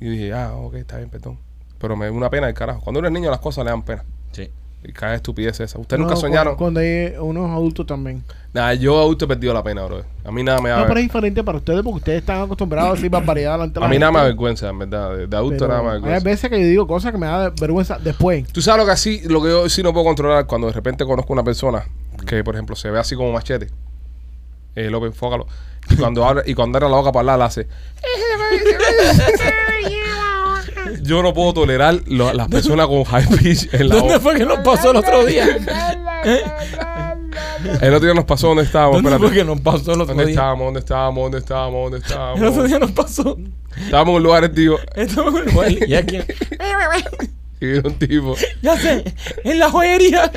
Y dije, ah, ok, está bien, perdón. Pero me da una pena el carajo. Cuando uno es niño las cosas le dan pena. sí. Y cada estupidez esa. ¿Ustedes No, nunca soñaron? Cuando, cuando hay unos adultos también. Nada, yo adulto he perdido la pena, bro. A mí nada me da No, pero es diferente para ustedes porque ustedes están acostumbrados a decir barbaridad delante de la A mí nada me gente. avergüenza, en verdad. De, de adulto Pero nada me Hay avergüenza. veces que yo digo cosas que me da vergüenza después. Tú sabes lo que así, lo que yo sí no puedo controlar cuando de repente conozco una persona que, por ejemplo, se ve así como machete. Eh, López, enfócalo. Y cuando abre, y cuando abre la boca para hablar, la hace. Yo no puedo tolerar lo- las personas con high pitch en la ¿Dónde boca. fue que nos pasó el otro día? El otro día nos pasó donde estábamos. ¿Dónde fue espérate. que nos pasó el otro ¿Dónde día? estábamos? ¿Dónde estábamos? ¿Dónde estábamos? ¿Dónde El otro estábamos? día nos pasó. Estábamos en un lugar, tío. Estamos en el lugar, y aquí. Y vino un tipo. Ya sé, en la joyería.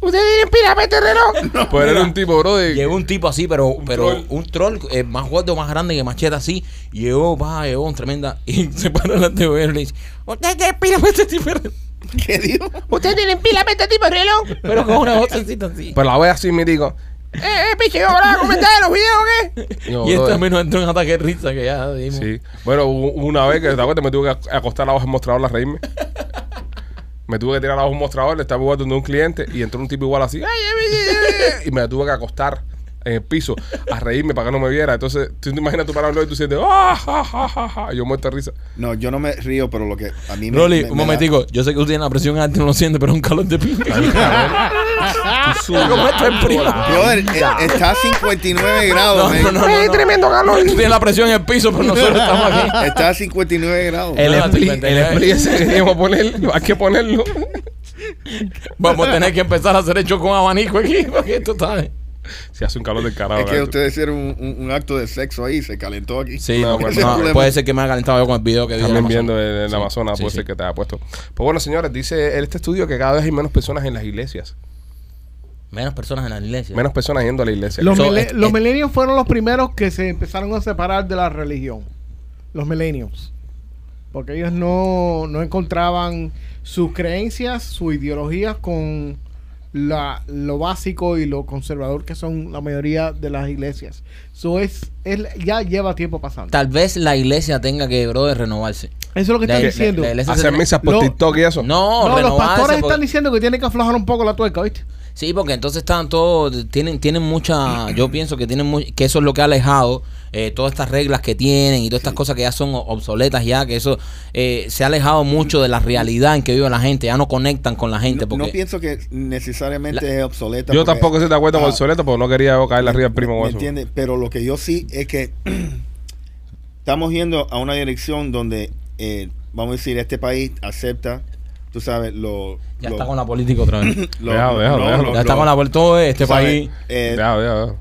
¿Usted tiene pila para este reloj? Pues era un tipo, bro. De, Llegó un tipo así, pero, pero troll. un troll eh, más gordo, más grande que machete así. Llegó, va, llegó un tremenda. Y se paró delante de él y le dice: ¿Usted tiene pila para este tipo de reloj?" ¿Qué dijo? ¿Usted tiene pila para este tipo reloj? Pero con una vocecita así. Pues la voy así, me digo. Eh, eh, piche, ¿yo a comentar en los videos o qué? Y este brother, menos entró en ataque de risa que ya dimos. Sí. Bueno, hubo una vez que ¿te acuerdas? me tuve que acostar abajo del mostrador a reírme. Me tuve que tirar abajo un mostrador, le estaba jugando de un cliente y entró un tipo igual así. Y me tuve que acostar en el piso a reírme para que no me viera. Entonces, tú te imaginas tú parado y tú sientes, ¡ah, ja, ja, ja, ja", Y yo muerto de risa. No, yo no me río, pero lo que a mí me. Rolly, me- un me da- momentico. Yo sé que usted tiene la presión alta y no lo siente, pero es un calor de pico. ¿Cómo está el primo? Brother, eh, está a 59 grados. No, no, no, no, no. tremendo calor! Tú tienes la presión en el piso, pero nosotros estamos aquí. Está a 59 grados. El split, 59. el split ese que teníamos que ponerlo, hay que ponerlo. Vamos a tener que empezar a hacer hecho con abanico aquí, porque esto está... Si hace un calor del carajo. es que ustedes hicieron un, un- un acto de sexo ahí, se calentó aquí. Sí, No, no, bueno, ese es el no, problema. puede ser que me haya calentado yo con el video que vi. También en viendo en el Sí, Amazonas, sí, puede sí. ser que te haya puesto. Pues bueno, señores, dice este estudio que cada vez hay menos personas en las iglesias. Menos personas en la iglesia. Menos personas yendo a la iglesia. Los, So, mile- es- los es- millennials fueron los primeros que se empezaron a separar de la religión. Los millennials. Porque ellos no, no encontraban sus creencias, sus ideologías con la, lo básico y lo conservador que son la mayoría de las iglesias. Eso es, es- ya lleva tiempo pasando. Tal vez la iglesia tenga que, brother, renovarse. Eso es lo que La- están diciendo. la Hacer misas por Lo- TikTok y eso. No, no, los pastores porque- están diciendo que tienen que aflojar un poco la tuerca, ¿viste? Sí, porque entonces están todos, tienen, tienen mucha, yo pienso que tienen muy, que eso es lo que ha alejado eh, todas estas reglas que tienen y todas estas cosas que ya son obsoletas ya, que eso eh, se ha alejado mucho de la realidad en que vive la gente, ya no conectan con la gente No, porque no pienso que necesariamente La- es obsoleta. Yo porque- tampoco estoy de acuerdo con Ah, el soleto porque no quería yo caerle arriba al primo ¿Me eso. entiendes? Pero lo que yo sí es que estamos yendo a una dirección donde, eh, vamos a decir, este país acepta, tú sabes, lo... ya lo- está con la política otra vez. lo- Déjalo, déjalo, déjalo. ya está con la política, todo este país. eh, Ya, ya, ya.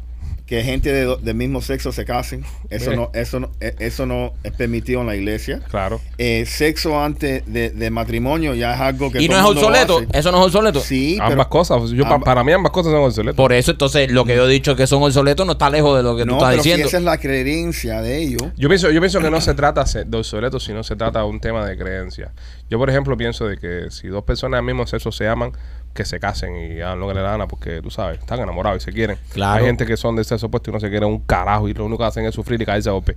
Que gente de do- del mismo sexo se casen. Eso Mire. no, eso no, eh, eso no es permitido en la iglesia. Claro. Eh, sexo antes de, de matrimonio ya es algo que Y no es obsoleto, eso no es obsoleto. Sí, ambas pero- cosas. Yo, pa- amba- para mí ambas cosas son obsoletas. Por eso entonces lo que yo he dicho que son obsoletos no está lejos de lo que tú no, estás pero si diciendo. esa es la creencia de ellos. Yo pienso, yo pienso que no se trata de obsoleto, sino se trata de un tema de creencia. Yo, por ejemplo, pienso de que si dos personas del mismo sexo se aman, que se casen y hagan lo que le da gana, porque tú sabes, están enamorados y se quieren. Claro. Hay gente que son de sexo opuesto y no se quieren un carajo y lo único que hacen es sufrir y caerse a golpe.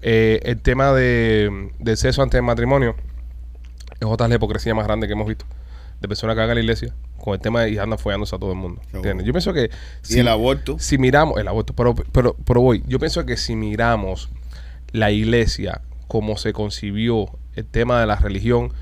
Eh, el tema de, del sexo antes del matrimonio es otra de la hipocresía más grande que hemos visto. De personas que hagan la iglesia con el tema de y andan follándose a todo el mundo. ¿entiendes? Yo pienso que y el aborto. si miramos el aborto, pero, pero, pero voy, yo pienso que si miramos la iglesia como se concibió el tema de la religión,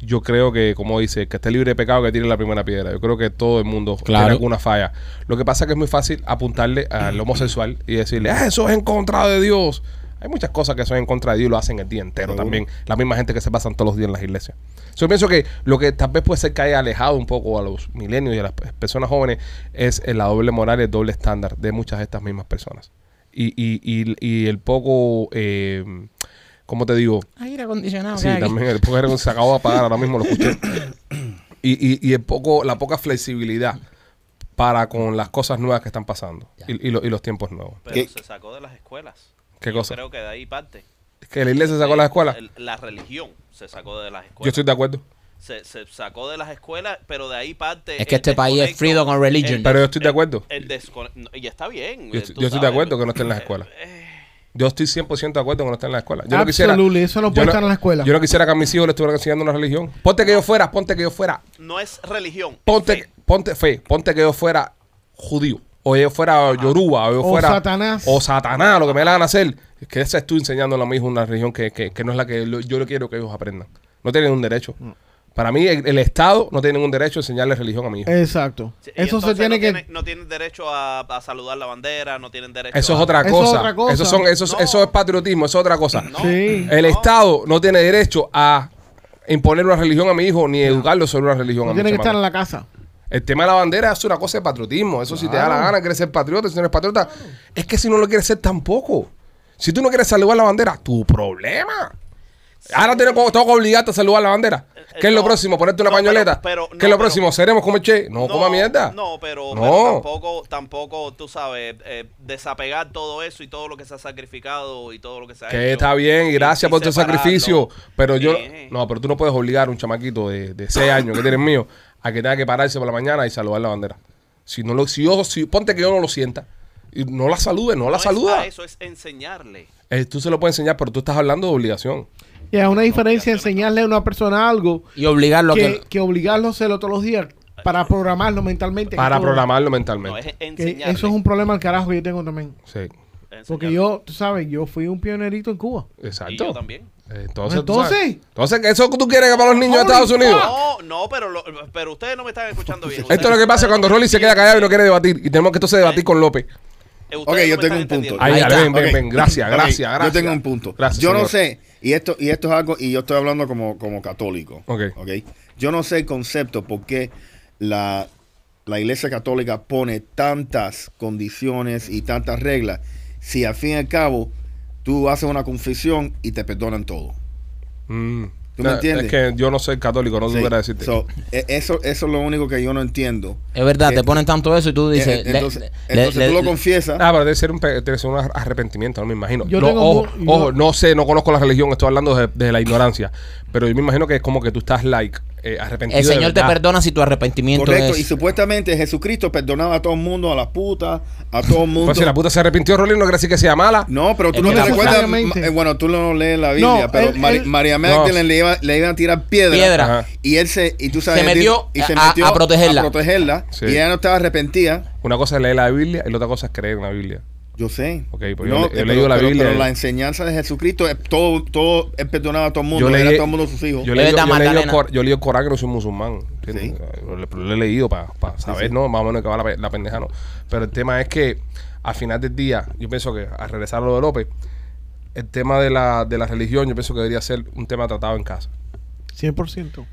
yo creo que, como dice, que esté libre de pecado que tire la primera piedra. Yo creo que todo el mundo Claro. tiene alguna falla. Lo que pasa es que es muy fácil apuntarle al homosexual y decirle, ah, eso es en contra de Dios. Hay muchas cosas que son en contra de Dios y lo hacen el día entero Seguro. también. La misma gente que se pasan todos los días en las iglesias. So, yo pienso que lo que tal vez puede ser que haya alejado un poco a los milenios y a las pe- personas jóvenes es la doble moral y el doble estándar de muchas de estas mismas personas. Y, y, y, y el poco, eh, ¿cómo te digo? Aire acondicionado. Sí, también el poco aire se acabó de apagar, ahora mismo lo escuché. Y, y, y el poco, la poca flexibilidad para con las cosas nuevas que están pasando y, y lo- y los tiempos nuevos. Pero ¿Qué? se sacó de las escuelas. ¿Qué Yo cosa? Creo que de ahí parte. Que la iglesia sacó las escuelas. El- La religión se sacó de las escuelas. Yo estoy de acuerdo. se, se sacó de las escuelas, pero de ahí parte. Es que este país es freedom of religion. el Pero yo estoy de acuerdo. El, el y está bien. Yo eh, estoy- tú yo estoy de acuerdo que no esté en las escuelas. eh, Yo estoy 100% de acuerdo con no estar en la escuela. Yo no quisiera. Absolutely, eso no yo estar en la escuela. Yo no quisiera que a mis hijos les estuvieran enseñando una religión. Ponte que yo fuera, ponte que yo fuera, no es religión. ponte, fe. ponte fe, ponte que yo fuera judío. O yo fuera yoruba, o yo O fuera. Satanás. O Satanás, lo que me la hagan hacer. Es que esa estoy enseñando a mis hijos una religión que, que, que no es la que lo- yo quiero que ellos aprendan. No tienen un derecho. Para mí, el, el Estado no tiene ningún derecho a enseñarle religión a mi hijo. Exacto. Sí, y Eso se entonces tiene no que... tienen- no tienen derecho a, a saludar la bandera, no tienen derecho Eso es a- otra Eso es cosa. otra cosa. Eso, son, eso, es- No. eso es patriotismo, eso es otra cosa. No. Sí. El No. Estado no tiene derecho a imponer una religión a mi hijo ni educarlo sobre una religión No a mi tiene que estar en la casa. El tema de la bandera es una cosa de patriotismo. Eso si te da la gana, quieres ser patriota, si no eres patriota. Es que si no lo quieres ser tampoco. Si tú no quieres saludar la bandera, tu problema. Ahora tengo, tengo que obligarte a saludar la bandera. ¿Qué es lo no. próximo? ¿Ponerte una No, pero- pañoleta? pero- ¿Qué no, es lo pero- próximo? ¿Seremos como el Che? No, coma mierda. No, pero, No. tampoco, tampoco, tú sabes, eh, desapegar todo eso y todo lo que se ha sacrificado y todo lo que se ha Que hecho. está bien, y gracias por tu sacrificio. Pero yo. No, pero tú no puedes obligar a un chamaquito de, de 6 años que tienes mío a que tenga que pararse por la mañana y saludar la bandera. Si no lo, si yo, si, ponte que yo no lo sienta. Y no la salude, no, la saluda. eso es enseñarle. Eh, tú se lo puedes enseñar, pero tú estás hablando de obligación. Y es una diferencia enseñarle a una persona algo Y obligarlo a que, que. que obligarlo a hacerlo todos los días para programarlo mentalmente. que Para todo- programarlo No, mentalmente. es que eso es un problema al carajo que yo tengo también. Sí. Porque yo, tú sabes, yo fui un pionerito en Cuba. exacto. Y yo también. Entonces, tú Entonces. entonces, ¿eso que tú quieres para los niños de Estados Unidos? No, no, pero, lo- pero ustedes no me están escuchando bien. Esto es lo que pasa cuando Rolly se queda callado y no quiere debatir. Y tenemos que entonces debatir con López. Ustedes Ok, no yo tengo un punto. Ahí, Ahí ven, ven, ven. Gracias, gracias, gracias. Yo tengo un punto. Gracias, yo no sé, y esto, y esto es algo, y yo estoy hablando como, como católico. Ok. Yo no sé el concepto por qué la, la iglesia católica pone tantas condiciones y tantas reglas si al fin y al cabo tú haces una confesión y te perdonan todo. Mm. ¿Tú me entiendes? Es que yo no soy católico, no Sí. tuviera decirte. So, e- eso, eso es lo único que yo no entiendo. Es verdad, te ponen tanto eso y tú dices. Eh, entonces, le- entonces le- tú lo confiesas. Ah, pero debe ser un, debe ser un ar- arrepentimiento, no me imagino. Yo No, tengo ojo, mu- yo- ojo, no sé, no conozco la religión, estoy hablando de, de la ignorancia. Pero yo me imagino que es como que tú estás like eh, arrepentido. el Señor te perdona si tu arrepentimiento Correcto, es. y supuestamente Jesucristo perdonaba a todo el mundo, a la puta, a todo el mundo. Pues si la puta se arrepintió, Rolly, no quiere decir que sea mala. No, pero tú Es no te la recuerdas. eh, Bueno, tú no lees la Biblia, No, pero él- Mari- él- María No. Magdalena le, iba, le iban a tirar piedra. Y él se. Y tú sabes, Se metió a- a protegerla. A protegerla. Sí. Y ella no estaba arrepentida. Una cosa es leer la Biblia y la otra cosa es creer en la Biblia. Yo sé. Ok, pues yo No, le- yo he eh, pero, leído la pero- Biblia. pero la enseñanza de Jesucristo es todo, todo, él perdonaba a todo el mundo, Yo le leí- a todo el mundo sus hijos. Yo Es leí, verdad, yo, leí. Cor- yo leí el Corán que no soy musulmán. Sí. Lo, lo- he leído para saber, sí. ¿no? Más o menos que va la, la pendeja, ¿no? Pero el tema es que al final del día, yo pienso que al regresar a lo de López, el tema de la, de la religión, yo pienso que debería ser un tema tratado en casa. 100%.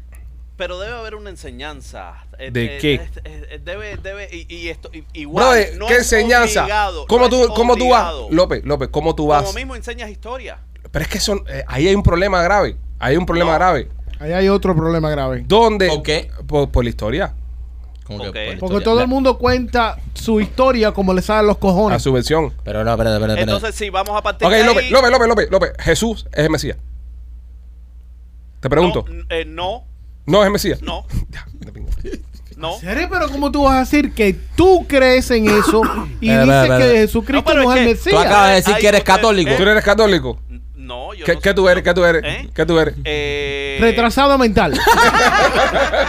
Pero debe haber una enseñanza. Eh, ¿De eh, qué? eh, debe, debe, y, y esto, y- igual. Brother, no ¿qué es enseñanza? obligado, ¿Cómo, no tú, es ¿Cómo tú vas? López, López, ¿cómo tú vas? Como mismo enseñas historia. Pero es que son, eh, ahí hay un problema grave. Ahí hay un problema No. grave. Ahí hay otro problema grave. ¿Dónde? ¿Por qué? Por, por la historia. Como que Ok. por la Porque todo el mundo cuenta su historia como le salen los A cojones. su versión. Pero no, espérate, espérate. Entonces, si vamos a partir Ok, de López, ahí, López, López, López, López. Jesús es el Mesías. Te pregunto. No, eh, no, es el Mesías. no, no. ¿Serio? Pero ¿cómo tú vas a decir que tú crees en eso y dices que. Jesucristo No, pero no, es es el que- Mesías? Tú acabas de decir que eres católico. eh, ¿Tú no eres católico? No, yo ¿Qué, no qué soy- tú eres? ¿Qué tú eres? ¿Eh? ¿Qué tú eres? Eh, Retrasado mental.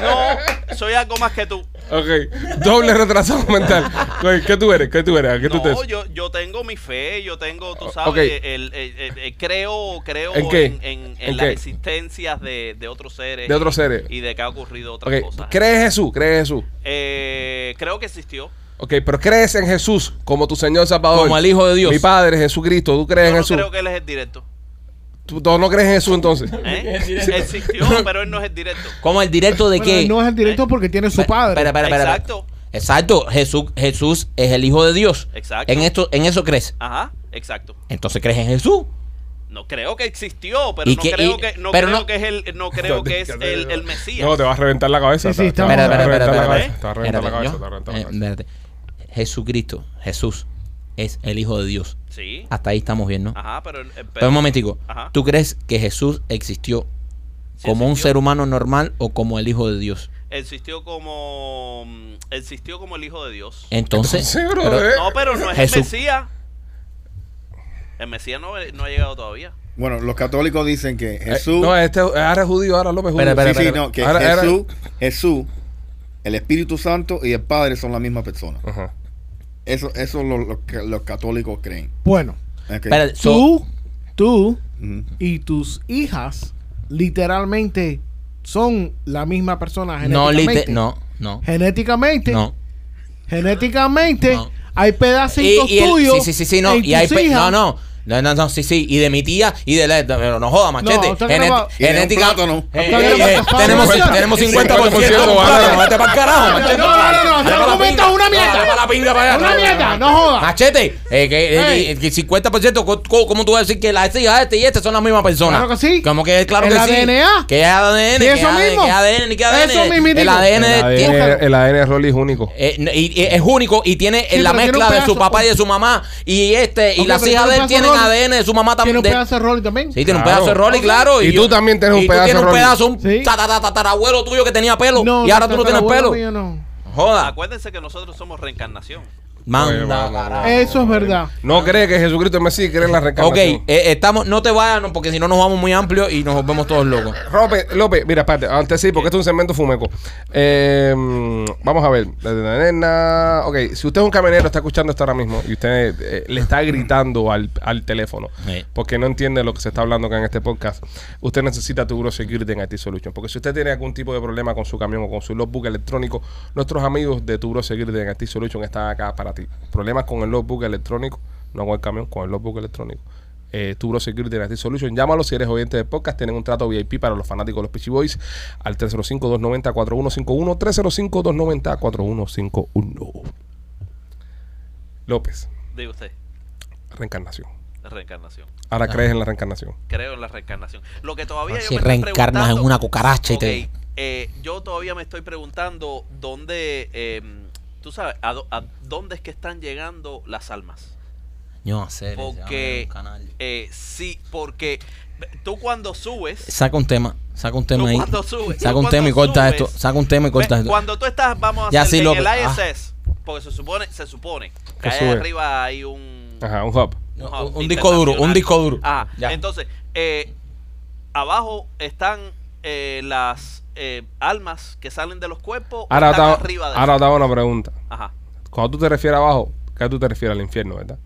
No, soy algo más que tú. Ok. Doble retrasado mental. ¿Qué tú eres? ¿Qué tú eres? ¿A qué tú te No, yo, yo tengo mi fe, yo tengo, tú sabes, Ok. el, el- el- el- creo, creo ¿En qué? en, en- en ¿En las qué? existencias de, de otros seres. De otros y- seres. Y de que ha ocurrido otras Ok. cosas. ¿Crees en Jesús? ¿Crees en Jesús? Eh, creo que existió. Ok, pero crees en Jesús como tu Señor Salvador. Como el Hijo de Dios. Mi Padre, Jesucristo. ¿Tú crees Yo en Jesús? creo que él es el directo. ¿Tú, tú no crees en Jesús entonces? ¿eh? Existió, pero él no es el directo. ¿Cómo el directo de Bueno, qué? no es el directo porque tiene su padre. Espera, espera, espera. Exacto. Exacto. Jesús, Jesús es el Hijo de Dios. Exacto. En esto, en eso crees. Ajá, exacto. Entonces crees en Jesús. No creo que existió, pero ¿Y no creo y- que no pero creo no- que es el no creo que es el, el Mesías. No, te va a reventar la cabeza. Sí, sí, te- te estamos- va a Espera, espera, reventar espera, la espera. cabeza, Te va a reventar la Espérate, cabeza. yo- te va a reventar la eh, cabeza. espérate. Jesucristo, Jesús, es el Hijo de Dios. Sí. Hasta ahí estamos bien, ¿no? Ajá, pero, eh, Pero un momentico. Ajá. ¿Tú crees que Jesús existió Sí como un existió. ser humano normal o como el Hijo de Dios? existió como mm, existió como el hijo de Dios. Entonces, bro, pero- eh. No, pero no es Jesús. el Mesías. El Mesías no, no ha llegado todavía. Bueno, los católicos dicen que Eh, Jesús. no, este ahora es judío, ahora López judío. Espera, sí, sí, no, que Ahora- ahora- Jesús, Jesús, el Espíritu Santo y el Padre son la misma persona. Ajá. Eso, eso lo, lo que los católicos creen. Bueno, Ok. espérate, so- tú, tú y tus hijas literalmente son la misma persona no, genéticamente. no, no, Genéticamente, no. genéticamente No. hay pedacitos Y- y el- tuyos. sí, sí, sí, sí, no. Y hay hijas no, no. No, no, no, sí, sí. Y de mi tía y de la. Pero no joda, machete. No, Genet- genética. Eh, eh, eh, Está tenemos, tenemos 50% 50% de un banana. plátano. Vete para el carajo, machete. No, no, no, no, es una mierda. No, vete pa' la pinga para allá. Una mierda, no jodas. Machete, eh, que, eh, Ey. que 50%, co- co- ¿cómo tú vas a decir que la hija este y este son las mismas personas? Claro que sí. Como que, claro ¿El que sí. ADN? Que es ADN, que eso ADN, mismo. ADN, ni que ADN. Eso. El ADN, El ADN, el ADN de Rolly es único. eh, es único y tiene la mezcla de su papá y de su mamá. Y este, y las hijas de él un tienen pedazo ADN de su mamá Tiene también. un de- pedazo de Rolly también. Sí, tiene un pedazo de Rolly, claro. Y tú también tienes un y tú pedazo tienes de un Rolly. pedazo, un Sí. ta- ta- ta- tatarabuelo tuyo que tenía pelo. Y ahora tú no tienes pelo. Joda. Acuérdense que nosotros somos reencarnación. Manda, carajo. Eso es verdad. No cree que Jesucristo es Mesías, cree en la Ok, reencarnación. eh, estamos, no te vayas, no, porque si no nos vamos muy amplio y nos volvemos todos locos. López, López, mira, espérate, antes sí, porque esto es un segmento fumeco. Eh, vamos a ver. Ok, si usted es un camionero, está escuchando esto ahora mismo y usted eh, le está gritando al, al teléfono Sí. porque no entiende lo que se está hablando acá en este podcast, usted necesita tu Buro Security en IT Solution. Porque si usted tiene algún tipo de problema con su camión o con su logbook electrónico, nuestros amigos de tu Buro Security en IT Solution están acá para ti. Problemas con el logbook electrónico, no con el camión, con el logbook electrónico eh, Turo Security IT Solution. Llámalo si eres oyente de podcast. Tienen un trato VIP para los fanáticos de los Peachy Boys al 305-290-4151. 305-290-4151. López, Diga usted, reencarnación. reencarnación. Ahora crees en la reencarnación. Creo en la reencarnación. Lo que todavía yo Si me estoy reencarnas en una cucaracha y te- eh, yo todavía me estoy preguntando dónde, eh, tú sabes, a, dó- a dónde es que están llegando las almas. Yo no sé. Porque, eh, sí, porque tú cuando subes, Saca un tema, saca un tema tú ahí. cuando subes, Saca un tema y corta subes, esto. Saca un tema y corta ve, esto. Cuando tú estás, vamos a Ya, hacer sí, en el Ah. ISS, porque se supone, se supone que sube. arriba hay un, Ajá, un hub. Un disco duro, un disco duro. Ah, Ya. entonces, eh, abajo están eh, las eh, almas que salen de los cuerpos Ahora te, están arriba de ahora te hago una pregunta. Ajá. Cuando tú te refieres abajo, ¿qué tú te refieres al infierno, verdad?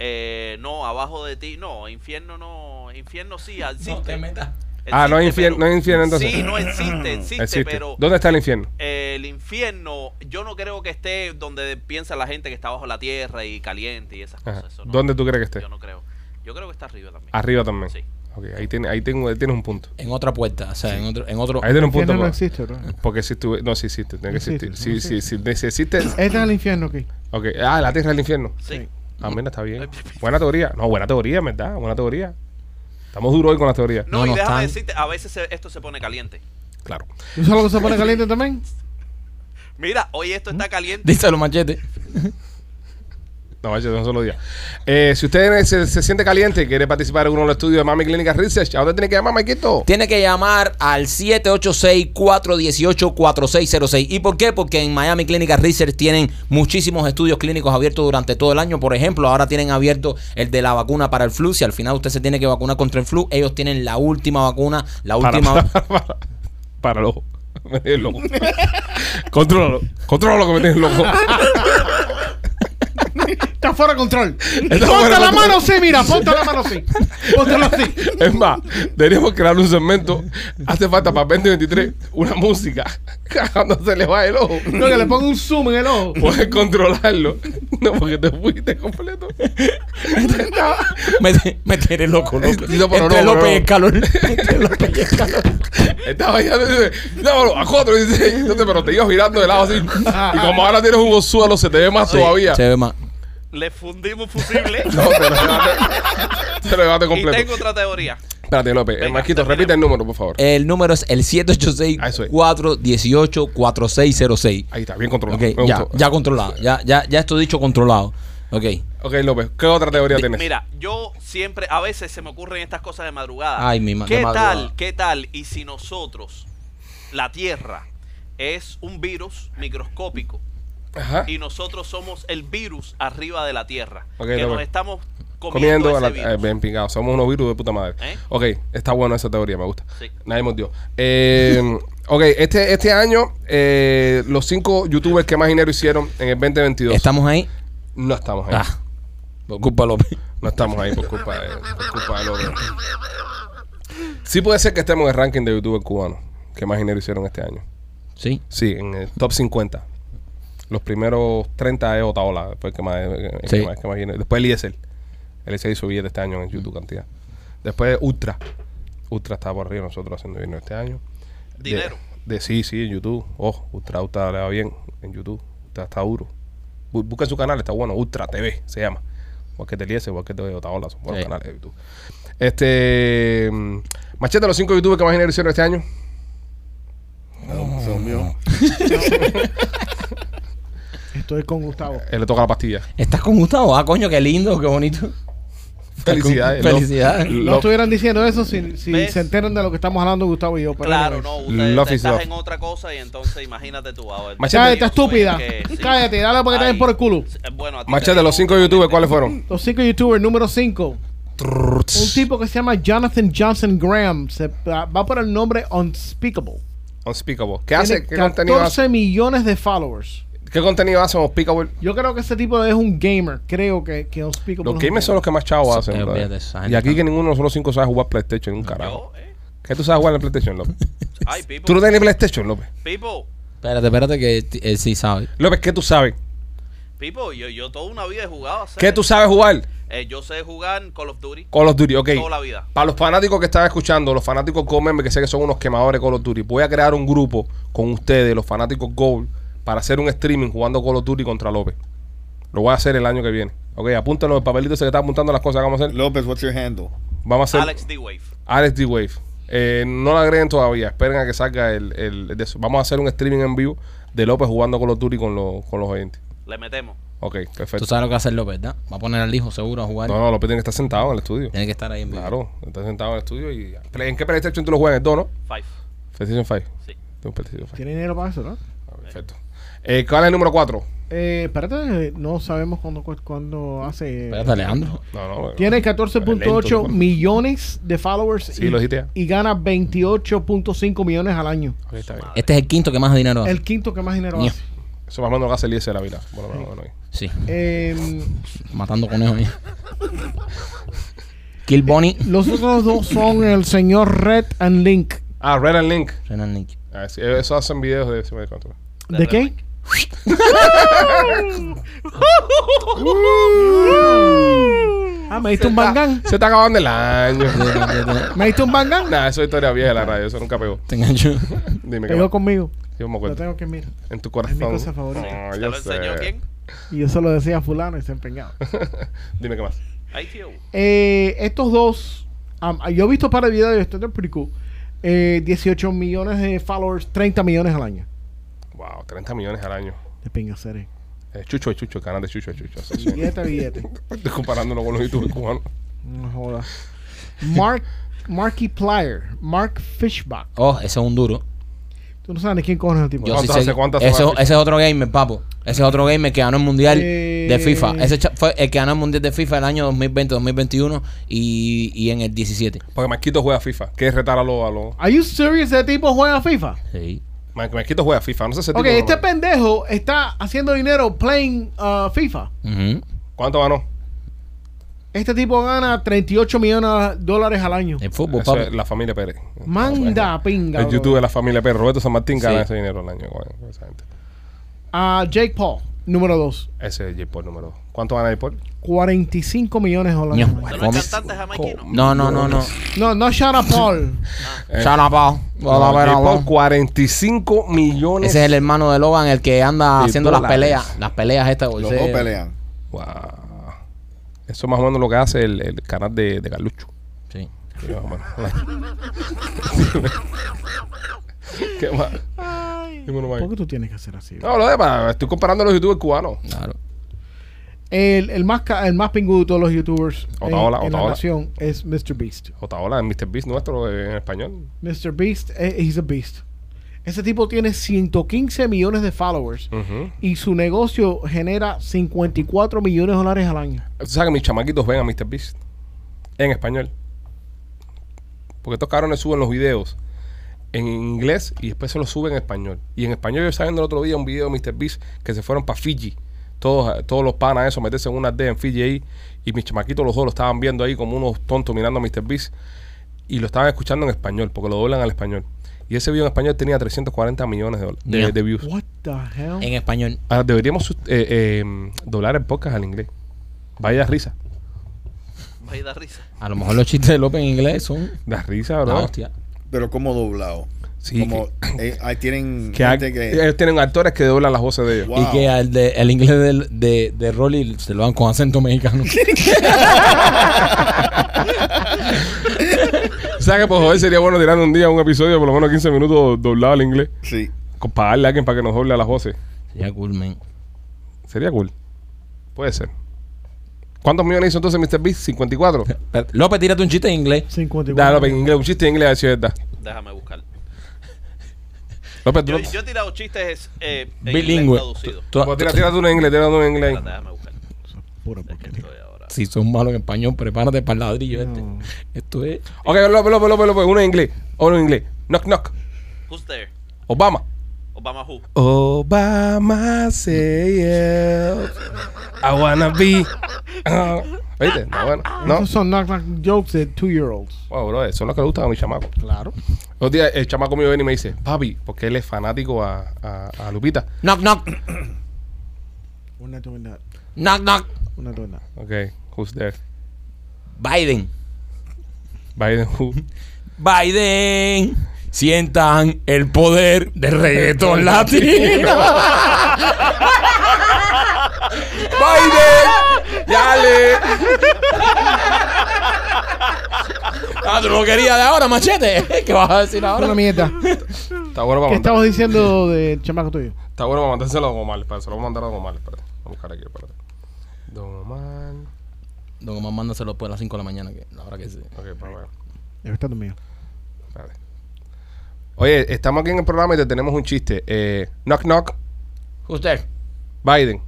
Eh, no, abajo de ti, no, infierno no, infierno sí existe. No te metas. Ah, no hay Existe, infierno- pero- no hay infierno, entonces. Sí, no existe, existe, Existe. pero ¿Dónde está el infierno? eh, el infierno, yo no creo que esté donde piensa la gente que está bajo la tierra y caliente y esas Ajá. cosas. eso no. ¿Dónde tú crees que esté? Yo no creo. Yo creo que está arriba también. Arriba también. Sí. Ok, ahí, tiene, ahí, tengo, ahí tienes un punto. En otra puerta, o sea, en otro, en otro. Ahí tienes un punto. no bro. existe, bro. Porque si tú... No, sí existe. Tiene que existir. no Sí, sí, sí. Si existe... Este es el infierno aquí. Ok. Ah, la tierra es el infierno. Sí. Ah, mira, está bien. Buena teoría. No, buena teoría, ¿verdad? Buena teoría. Estamos duros hoy con las teorías. No, No, y no déjame están. decirte, a veces se- esto se pone caliente. Claro. ¿Tú sabes lo que se pone caliente también? Mira, hoy esto está caliente. Díselo, machete. No, vaya, un solo día. Eh, si usted se, se siente caliente y quiere participar en uno de los estudios de Mami Clínica Research, ¿a dónde tiene que llamar, Maquito? Tiene que llamar al 786-418-4606. ¿Y por qué? Porque en Miami Clinical Research tienen muchísimos estudios clínicos abiertos durante todo el año. Por ejemplo, ahora tienen abierto el de la vacuna para el flu. Si al final usted se tiene que vacunar contra el flu, ellos tienen la última vacuna, la Para, última... para, para, para loco. Me tienes loco. contrólalo. Contrólalo que me tienes loco. Está fuera de control. Está ponte la control. mano así, mira, ponte la mano así. Póntela así. Es más, deberíamos crear un segmento. Hace falta para 2023 una música. Cuando se le va el ojo. No, que le ponga un zoom en el ojo. Puedes controlarlo. No, porque te fuiste completo. me, me tiene loco, loco. No, pero Entre no, López pero y no. el calor. Entre López y el calor. Estaba ya, dice, no, a cuatro, dice, entonces, pero te ibas girando de lado así. Y como ahora tienes un suelo, se te ve más todavía. Se ve más. Le fundimos fusible. No, te lo llevaste, te lo llevaste y completo. tengo otra teoría. Espérate, López. Eh, Venga, Marquito, repite el número, por favor. El número es el Ah, eso es. 786-418-4606. Ahí está, bien controlado. Ya, ya controlado. Ya, ya, ya esto dicho controlado. Ok. Ok, López, ¿qué otra teoría tienes? Mira, yo siempre, a veces se me ocurren estas cosas de madrugada. Ay, mi ma- de ¿Qué madrugada. tal, qué tal? Y si nosotros, la Tierra, es un virus microscópico Ajá. y nosotros somos el virus arriba de la Tierra, que nos estamos comiendo, Comiendo, a ese la, eh, virus. bien pingado. Somos unos virus de puta madre. ¿Eh? Ok, está buena esa teoría, me gusta. Sí. Nadie mordió. Eh, ok, este, este año, eh, los cinco youtubers que más dinero hicieron en el 2022. ¿Estamos ahí? No estamos ahí. Ah. Por culpa de López. No estamos ahí por culpa de, por culpa de López. Sí puede ser que estemos en el ranking de youtubers cubanos que más dinero hicieron este año. Sí. Sí, en el top 50. Los primeros 30 es Otaola, después que más, el Sí. que más, que más dinero. Después Eliezer. Él se hizo billete este año en YouTube cantidad. Después Ultra. Ultra está por arriba nosotros haciendo dinero este año. Dinero. De, sí, sí, en YouTube. Oh, Ultra, Ultra le va bien en YouTube. Ultra está duro. Bu- Busca su canal, está bueno. Ultra TV se llama. Igual que Teliese, igual que TV Otaola, son buenos Sí. canales de YouTube. Este. mm, Machete, los cinco youtubers que más dinero hicieron este año. No, son míos. Estoy con Gustavo. Él le toca la pastilla. ¿Estás con Gustavo? Ah, coño, qué lindo, qué bonito. Felicidades. Felicidades. Lo- No estuvieran diciendo eso si, se enteran de lo que estamos hablando Gustavo y yo. pero Claro, anyways. no, ustedes is estás love. en otra cosa y entonces imagínate tú. Machete, estúpida. es que sí. Cállate, dale porque te den Ay, por el culo. Bueno, a ti te Machete, los cinco youtubers. ¿cuáles fueron? Los cinco youtubers, número 5. Un tipo que se llama Jonathan Johnson Graham. Se, va por el nombre Unspeakable. Unspeakable. ¿Qué hace? Tiene ¿Qué contenido 14 hace? millones de followers. ¿Qué contenido hace Unspeakable? Yo creo que ese tipo es un gamer. Creo que, que Unspeakable. Los gamers son los que más chavos hacen. brother. olvídate, esa gente Y aquí que ninguno de nosotros cinco sabe jugar PlayStation, un carajo. Yo, eh. ¿Qué tú sabes jugar en el PlayStation, López? Ay, ¿Tú people. no tienes PlayStation, López? People. Espérate, espérate, que él sí sabe. López, ¿qué tú sabes? People, yo, yo toda una vida he jugado. a hacer- ¿Qué tú sabes jugar? Eh, yo sé jugar Call of Duty Call of Duty, ok. toda la vida. Para los fanáticos que están escuchando, los fanáticos Gold que sé que son unos quemadores de Call of Duty, voy a crear un grupo con ustedes, los fanáticos Gold, para hacer un streaming jugando Call of Duty contra López. Lo voy a hacer el año que viene. Ok, apúntenlo el papelito ese que está apuntando las cosas que vamos a hacer. López, what's your handle? Vamos a hacer Alex D-Wave. Alex D-Wave. Eh, no la agreguen todavía, esperen a que salga el, el- de eso. Vamos a hacer un streaming en vivo de López jugando Call of Duty con, los con los oyentes. Le metemos. Ok, perfecto. Tú sabes lo que hace López, ¿verdad? Va a poner al hijo seguro a jugar. No, no, López tiene que estar sentado en el estudio. Tiene que estar ahí en vivo. Claro, está sentado en el estudio y... ¿En qué PlayStation tú lo juegas? ¿En el 2, no? Five. PlayStation 5. Sí. Tengo un PlayStation 5. Tiene dinero para eso, ¿no? Ah, Perfecto. Eh, ¿Cuál es el número 4? Eh, espérate, eh, no sabemos cuándo, cu- cuándo hace. Espérate, Alejandro. No, no. Tiene Lento, 14.8 ¿no? millones de followers Sí, y, lo y gana 28.5 millones al año. Ok, está bien. Este es el quinto que más dinero hace. El quinto que más dinero hace. Eso más o menos lo que hace Eliezer la vida. Bueno, bueno, bueno. ahí. Sí, Eh, matando conejos ahí. Kill Bonnie. los otros dos son el señor Red and Link. Ah, Red and Link. Renan Nick. Ah, sí, eso hacen videos de... me descontrola. ¿De qué? ah, me diste un bangán. Se está acabando el año. Me diste un bangán. nah, eso es historia vieja de la radio. Eso nunca pegó. Te engancho. Dime qué Pegó más. conmigo. Yo me Lo acuerdo. tengo que mirar. En tu corazón. cosa favorita. Ah, ¿Se yo lo enseñó sé. quién? Y yo se lo decía a fulano y se empeñaba. Dime qué más. Ay, tío. Eh, estos dos, um, yo he visto para el video de esto, es pretty cool. Eh, 18 millones de followers, 30 millones al año. Wow, 30 millones al año. De pinga serie. Eh, Chucho es Chucho, el canal de Chucho es Chucho. Billete, billete. Estoy comparándolo con los youtubers cubanos. No jodas. Mark, Markiplier, Mark Fishbach. Oh, ese es un duro. Tú no sabes ni quién cojones es el tipo. Yo sí ¿Cuántas sé. hace- cuántas Ese, horas? ese es otro gamer, papo. Ese es otro gamer que ganó el mundial Eh, de FIFA. Ese fue el que ganó el mundial de FIFA el año 2020, 2021 y, y en el 17. Porque Marquito juega FIFA. ¿Quieres retar a los... A los... Are you serious? ¿Ese tipo juega FIFA? Sí. Mar- Marquito juega FIFA. No sé si Ok, este pendejo está haciendo dinero playing uh, FIFA. ¿Cuánto ganó? Este tipo gana 38 millones de dólares al año. El fútbol, Eso papo. es la familia Pérez. Manda pinga. El bro. YouTube de la familia Pérez. Roberto San Martín gana Sí. ese dinero al año con, con esa gente. A Jake Paul, número 2. Ese es J Paul número 2. ¿Cuánto gana J Paul? 45 millones de dólares. Ño. al año. ¿Pero no Come- es cantante jamaiquino? No, no, no, no. No, no Shara Paul. Eh, Shut up, Paul. no, Paul, no. 45 millones. Ese es el hermano de Logan, el que anda De haciendo las dólares. peleas. Las peleas estas. Los ese- dos pelean. Wow. Eso es más o menos lo que hace el, el canal de, de Carlucho. Sí. Sí, más o menos. ¿Qué más? Dímelo, Mike. ¿Por qué tú tienes que hacer así? bro? No, lo demás, estoy comparando a los youtubers cubanos. Claro. El, el más el más pingudo de todos los youtubers en, Otaola, en la Otaola. nación es Mr. Beast. Otaola, Mr. Beast nuestro en español. Mr. Beast, eh, he's a beast. Ese tipo tiene 115 millones de followers y su negocio genera 54 millones de dólares al año. Tú sabes que mis chamaquitos ven a Mr. Beast en español. Porque estos cabrones suben los videos en inglés y después se los suben en español. Y en español yo estaba viendo el otro día un video de Mr. Beast que se fueron para Fiji. Todos, todos los panas eso, meterse en una D en Fiji ahí. Y mis chamaquitos los dos lo estaban viendo ahí como unos tontos mirando a Mr. Beast. Y lo estaban escuchando en español, porque lo doblan al español. Y ese video en español tenía 340 millones de, de- views. What the hell? En español. Ahora, deberíamos eh, eh, doblar el podcast al inglés. Vaya risa. para ir a risa. A lo mejor los chistes de López en inglés son Da risa, la bro. hostia. Pero como doblado. Sí, Como eh, ahí tienen Que, hay- gente que- ellos tienen actores que doblan las voces de ellos. Wow. Y que al de, el inglés del- de, de Rolly se lo dan con acento mexicano. ¿Sabes que por joder sería bueno tirar un día un episodio de por lo menos 15 minutos doblado al inglés? Sí. Pagarle a alguien para que nos doble a las voces. Sería cool, man. Sería cool. Puede ser. ¿Cuántos millones hizo entonces Mr. Beast? 54. Pero, López, tírate un chiste en inglés. 54. Dale, López, en inglés. Un chiste en inglés, así es verdad. Déjame buscar. López, tú Yo, yo he tirado chistes eh, en Bilingüe. traducido. Tú- Pues tira, tira tú en inglés, tira tú en inglés. Déjame buscar. Pura. Si son malos en español, prepárate para el ladrillo este. No. Esto es. Ok, López, López, López, López. Uno en inglés. Uno en inglés. Knock, knock. Who's there? Obama. Obama who? Obama say yes. I wanna be. Ah, ¿Viste? No, bueno. No. Esos son knock knock jokes de two year olds. Wow, bro, eso es lo que le gusta a mi chamaco. Claro. Los días el chamaco mío viene y me dice, papi, porque él es fanático a, a, a Lupita. Knock, knock. We're not doing that. Knock, knock. We're not doing that. Ok, who's there? Biden. Biden, who? Biden. Sientan el poder del reggaetón latino. ¡Biden! ¡Dale! Ah, tú lo querías de ahora, machete. ¿Qué vas a decir ahora? Una mierda. Está bueno para ¿Qué mandar. estabas diciendo del chamaco tuyo? Está bueno para mandárselo a Don Omar. Espérate, se lo voy a mandar a Don Omar. Espérate. Vamos a buscar aquí, espérate. Don Omar. Don Omar, mándaselo después a las 5 de la mañana, que la hora que sea. Ok, para ver. Debe estar mío. Espérate. Oye, estamos aquí en el programa y te tenemos un chiste. Eh, knock, knock. Usted. Biden.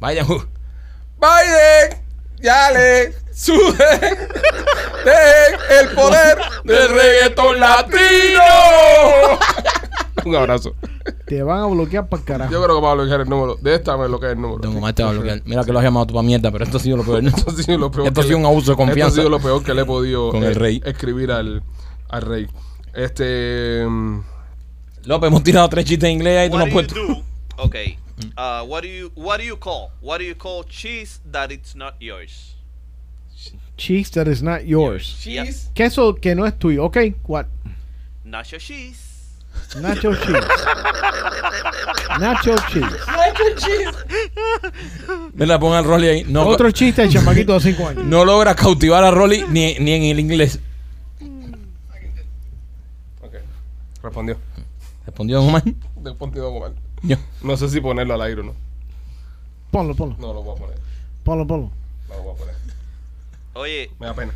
Biden, who? Biden, dale, sube, ten el poder del reggaetón latino. Un abrazo. Te van a bloquear para carajo. Yo creo que vamos a bloquear el número. De esta me bloquea el número. Don Omar te va a bloquear. Mira que lo has llamado tú para mierda, pero esto ha sido lo peor. Esto ha sido lo peor. Esto ha sido un abuso de confianza. Esto ha sido lo peor que le he podido Con el rey. escribir al, al rey. Este. mm, López, hemos tirado tres chistes en inglés y tú no has puesto. Okay. Uh, what do you what do you call what do you call cheese that it's not yours? Cheese that is not yours. Yeah. Queso que no es tuyo. Ok, what? Nacho cheese. Nacho cheese. Nacho cheese. Mira, pon al Rolly ahí. No, Otro chiste de chamaquito de 5 años. no logra cautivar a Rolly ni, ni en el inglés. Ok. Respondió. Respondió Don Omar. Respondió Don Omar. Yo. No sé si ponerlo al aire o no. Ponlo, ponlo. No lo voy a poner. Ponlo, ponlo. No lo voy a poner. Oye, Me da pena.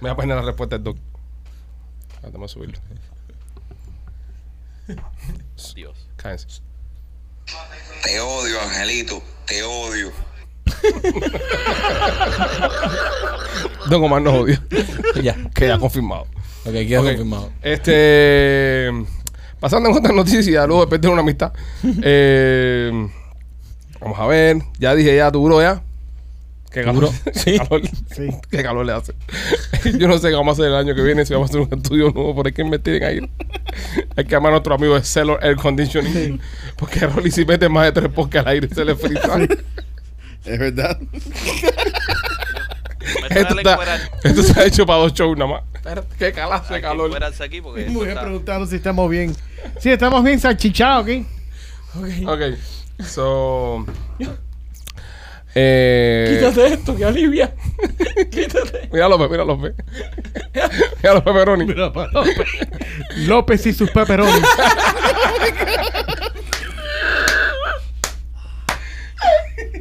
Me da pena la respuesta del doc. Ah, Vamos a subirlo. Dios. Cállense. Te odio, Angelito, te odio. Don Omar nos odia. Ya. Queda confirmado. Ok, queda confirmado. Este. Pasando en otras noticias, luego de perder una amistad. Eh, vamos a ver. Ya dije ya tu bro ya. Qué calor. Duro. Qué Sí. calor. Sí. Qué calor le hace. Yo no sé qué vamos a hacer el año que viene, si vamos a hacer un estudio nuevo, por ahí que investiguen ahí. Hay que llamar a nuestro amigo de Cellar Air Conditioning. Porque a Rolly si mete más de tres porque al aire se le frita. Es verdad. Esto, está- esto se ha hecho para dos shows nada más. Qué calazo de calor. Aquí porque bien está- preguntando si estamos bien. Sí, estamos bien salchichados aquí. Ok, so. Eh, Quítate esto, que alivia. Quítate. mira López, mira López. mira López Peroni. López y sus pepperonis.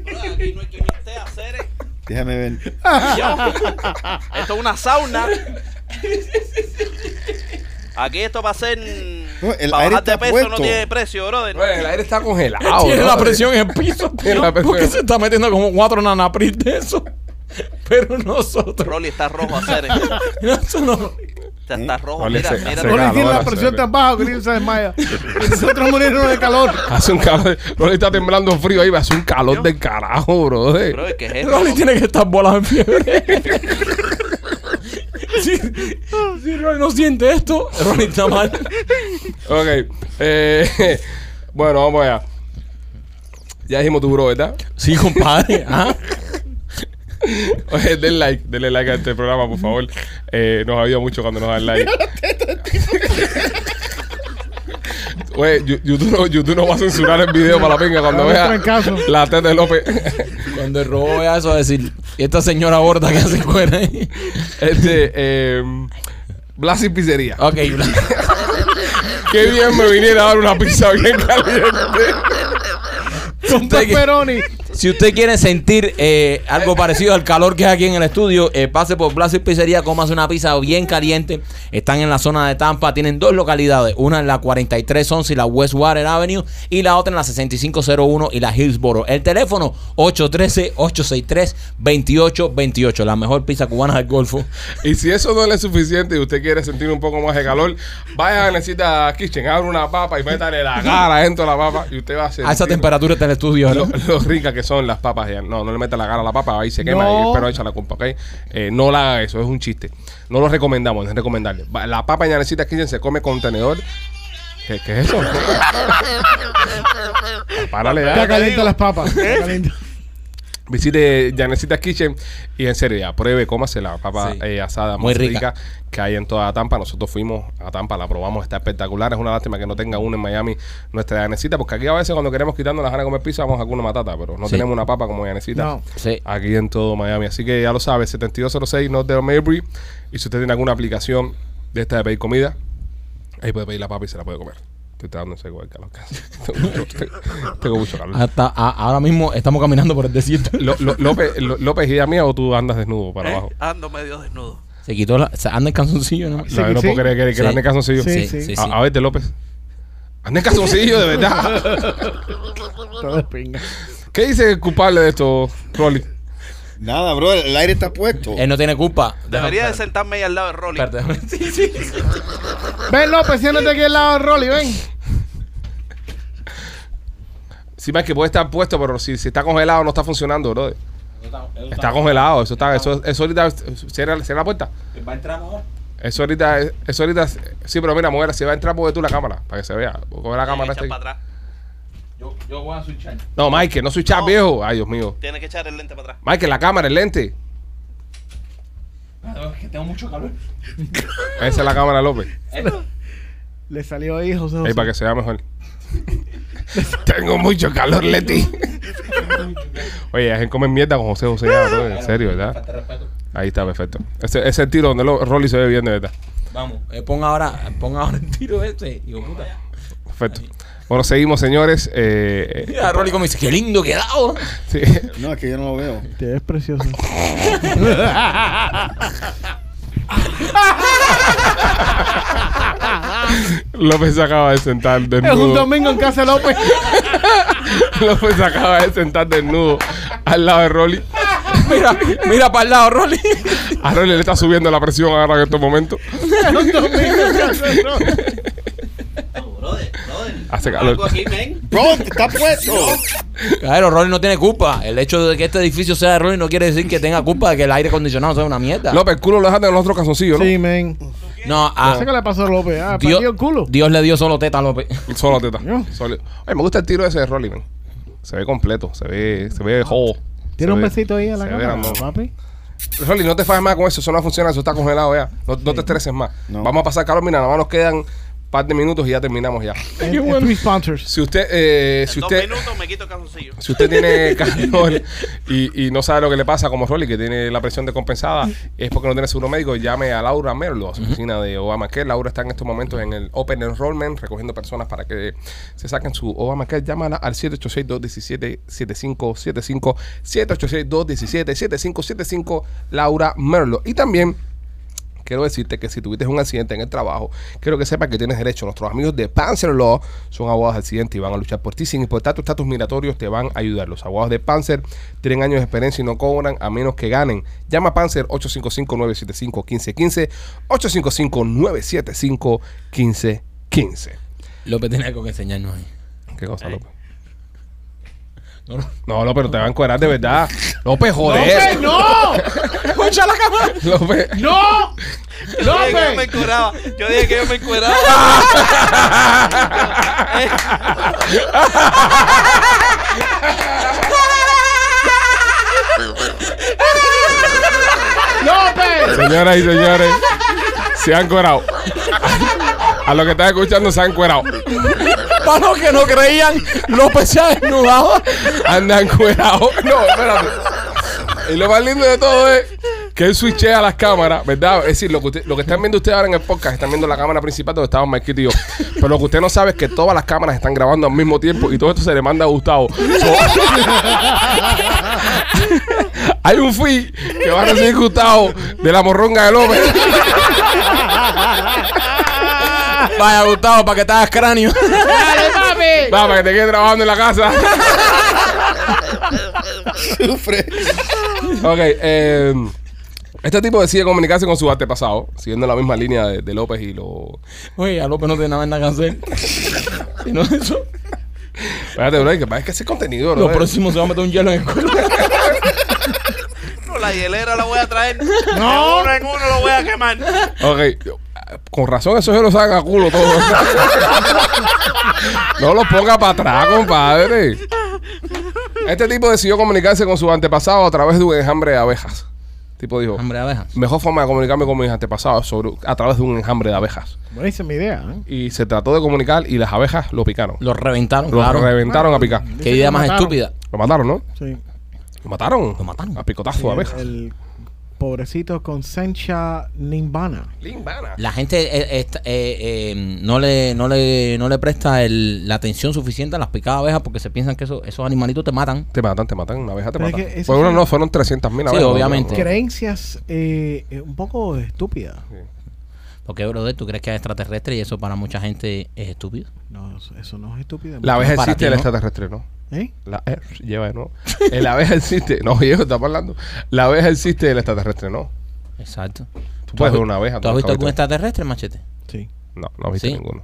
Bro, aquí no hay que a hacer. Déjame ver. Esto es una sauna. Aquí esto va a ser. No, el para aire bajar de está peso no puesto. tiene precio, brother. Bro, El aire está congelado. Tiene la presión en el piso. Presión. Porque se está metiendo como cuatro nanapris de eso. Pero nosotros. Rolly está rojo a hacer. Eso no. Está, está rojo. Rolly Mira, se- mira. Rolly tiene la presión tan baja que ni se desmaya. Nosotros morirnos de calor. Hace un calor. Rolly está temblando frío ahí. Hace un calor del carajo, bro. eh. Bro, ¿qué es esto? Rolly tiene que estar volado en fiebre. Si, si Rolly no siente esto, Rolly está mal. Ok. Eh, bueno, vamos allá. Ya dijimos tu bro, ¿verdad? Sí, compadre. ¿ah? Oye, den like, denle like a este programa, por favor. Eh, nos ayuda mucho cuando nos dan like. Oye, YouTube no, YouTube no va a censurar el video para la pinga cuando vea la teta de López. Cuando el robo vea eso, va a decir, "¿Y esta señora gorda que hace fuera ahí?" Este, eh, Blasi Pizzería. Ok, Qué bien me viniera a dar una pizza bien caliente. Con pepperoni. Si usted quiere sentir eh, algo parecido al calor que hay aquí en el estudio, eh, pase por Blasis Pizzería, cómase una pizza bien caliente. Están en la zona de Tampa, tienen dos localidades, una en la 4311 y la Westwater Avenue y la otra en la 6501 y la Hillsboro. El teléfono 813-863-2828, la mejor pizza cubana del Golfo. Y si eso no le es suficiente y usted quiere sentir un poco más de calor, vaya a necesita Kitchen, abre una papa y métale la cara dentro de la papa y usted va a sentir A esa temperatura está el estudio. lo, ¿no? lo ricas que son las papas. ya. No, no le meta la cara a la papa, ahí se quema No. y pero echa la culpa, ¿ok? Eh, no le haga eso, es un chiste. No lo recomendamos, es recomendable. La papa en Yanecita Kitchen se come con tenedor. ¿Qué, qué es eso? Párale Está ya. caliente las papas. Está caliente. Visite Yanecita Kitchen y en serio ya, pruebe, cómase la papa Sí. eh, asada Muy más rica. rica. que hay en toda Tampa. Nosotros fuimos a Tampa, la probamos, está espectacular. Es una lástima que no tenga uno en Miami, nuestra Yanecita, porque aquí a veces cuando queremos quitarnos las ganas de comer pizza, vamos a comer una matata, pero no Sí. tenemos una papa como Yanecita. No. Sí. Aquí en todo Miami. Así que ya lo sabes, 7206 North de Maybury. Y si usted tiene alguna aplicación de esta de pedir comida, ahí puede pedir la papa y se la puede comer. Estoy tratando seco el calor. casi. tengo, mucho, tengo- tengo mucho calor. Hasta a- ahora mismo estamos caminando por el desierto. Lo- lo- López, Lo- López, ¿guía mía o tú andas desnudo para ¿Eh? abajo? Ando medio desnudo. Se quitó la. Se anda en calzoncillo, ¿no? Sí, no, yo no sí. puedo creer que, que Sí. ande en calzoncillo. Sí, Sí, sí. sí, A, a ver, de López. Anda en calzoncillo, de verdad. Todo de pinga. ¿Qué dice el culpable de esto, Rolly? Nada, bro, el aire está puesto. Él no tiene culpa. Debería de sentarme ahí al lado de Rolly. espérate. Sí, sí. Ven, López, siéntate aquí al lado de Rolly, ven. Sí, más que puede estar puesto, pero si, si está congelado no está funcionando, bro. Está congelado, eso está, eso, eso ahorita cierra, cierra la puerta. Va a entrar ahora. Eso ahorita, eso ahorita, sí, pero mira, mujer, si va a entrar porque tú la cámara, para que se vea. Coge la cámara para atrás. Yo, yo voy a switchar. No, Mike, no soy chat No. viejo. Ay, Dios mío. Tiene que echar el lente para atrás. Mike, la cámara, el lente. Es que tengo mucho calor. Esa es la cámara, López. Le salió ahí, José José. Ahí para que se vea mejor. Tengo mucho calor, Leti. Oye, dejen comer mierda con José José ya, bro. En serio, ¿verdad? Falta de respeto. Ahí está, perfecto. Ese, ese es el tiro donde lo, Rolly se ve bien, de verdad. Vamos, eh, pon ahora, pon ahora el tiro este. Hijo de puta. Perfecto. Bueno, seguimos, señores. Eh, Mira, Rolly como dice, qué lindo quedado. sí. No, es que yo no lo veo. Te ves precioso. López se acaba de sentar es un desnudo. domingo en casa de López. López se acaba de sentar desnudo al lado de Rolly. Mira, mira para el lado, Rolly. A Rolly le está subiendo la presión ahora en estos momentos. es un domingo en casa de López. Hace calor. Men. Bro, está puesto. Claro, Rolly no tiene culpa. El hecho de que este edificio sea de Rolly no quiere decir que tenga culpa de que el aire acondicionado sea una mierda. López, el culo lo dejaste en los otros calzoncillos, ¿no? Sí, men. No, a ¿Qué le pasó a López? Ah, Dios, el culo. Dios le dio solo teta a López. Solo teta. Yo. Solo- Oye, me gusta el tiro ese de Rolly, man. Se ve completo, se ve, se ve whole. Tiene Se un ve- besito ahí a la cámara, papi. Rolly, no te fajes más con eso, eso no funciona, eso está congelado ya. No, no te estreses más. No. Vamos a pasar calor, mira, nada más nos quedan par de minutos y ya terminamos ya. En Three sponsors. Si usted, eh, si En dos usted, minutos me quito el calzoncillo. si usted tiene calor y, y no sabe lo que le pasa como Rolly, que tiene la presión descompensada, es porque no tiene seguro médico, llame a Laura Merlo, a su oficina de Obamacare. Laura está en estos momentos en el Open Enrollment, recogiendo personas para que se saquen su Obamacare. Llámala al 786-217-7575, 786-217-7575, Laura Merlo. Y también quiero decirte que si tuviste un accidente en el trabajo, quiero que sepas que tienes derecho. Nuestros amigos de Panzer Law son abogados de accidente y van a luchar por ti. Sin importar tu estatus migratorio, te van a ayudar. Los abogados de Panzer tienen años de experiencia y no cobran a menos que ganen. Llama a Panzer 855-975-1515, 855-975-1515. López tiene algo que enseñarnos ahí. ¿Qué cosa, López? No, no. No, López, no te va a encuadrar de verdad. López, ¡López, joder. no! ¡Escucha la cámara! López. ¡No! Yo dije que yo me ¡López! encueraba. Yo dije que yo me encueraba. Eh, Señoras y señores, se han cuerado. A los que están escuchando se han cuerado. Para los que no creían, López se ha desnudado. Andan cuerados. No, espérate. Y lo más lindo de todo es que él switchea las cámaras, ¿verdad? Es decir, lo que, usted- lo que están viendo ustedes ahora en el podcast, están viendo la cámara principal donde estaban Marquito y yo. Pero lo que usted no sabe es que todas las cámaras están grabando al mismo tiempo y todo esto se le manda a Gustavo. So- Hay un fee que va a recibir Gustavo de la morronga de López. Vaya, Gustavo, para que te hagas cráneo. Va, para que te quede trabajando en la casa. Sufre. Ok, eh, este tipo decide comunicarse con su antepasado, siguiendo la misma línea de, de López y lo. Oye, a López no tiene nada nada que hacer. Y no eso. Espérate, bro, que es que ese contenido, bro. Lo próximo se va a meter un hielo en el culo. No, la hielera la voy a traer. De uno en uno lo voy a quemar. Ok, con razón, eso se lo sacan a culo todo. no lo ponga para atrás, compadre. Este tipo decidió comunicarse con su antepasado a través de un enjambre de abejas. Tipo dijo, Hambre de abejas. mejor forma de comunicarme con mis antepasados sobre, a través de un enjambre de abejas. Buenísima idea, ¿eh? Y se trató de comunicar y las abejas lo picaron. Lo reventaron, Lo claro. reventaron a picar. Qué que idea lo más mataron. estúpida. Lo mataron, ¿no? Sí. Lo mataron. Lo mataron. A picotazo Sí, de el, abejas. el pobrecito con Sencha Nimbana. Limbana. La gente eh, eh, eh, no, le, no, le, no le presta el- la atención suficiente a las picadas abejas porque se piensan que eso- esos animalitos te matan. Te matan, te matan. Una abeja te mata. Fue uno, sí- no, fueron 300 mil Sí, obviamente. Creencias eh, eh, un poco estúpidas. Porque, brother, ¿tú crees que es extraterrestre y eso para mucha gente es estúpido? No, eso, no es estúpido. La abeja existe, ti, el ¿no? extraterrestre, ¿no? ¿Eh? La, eh, lleva de nuevo. Eh, La abeja existe. No, viejo, estamos hablando. La abeja existe, el extraterrestre, ¿no. Exacto. Tú puedes has ver una abeja. ¿Tú has visto algún extraterrestre, machete? Sí. No, no has visto Sí. ninguno.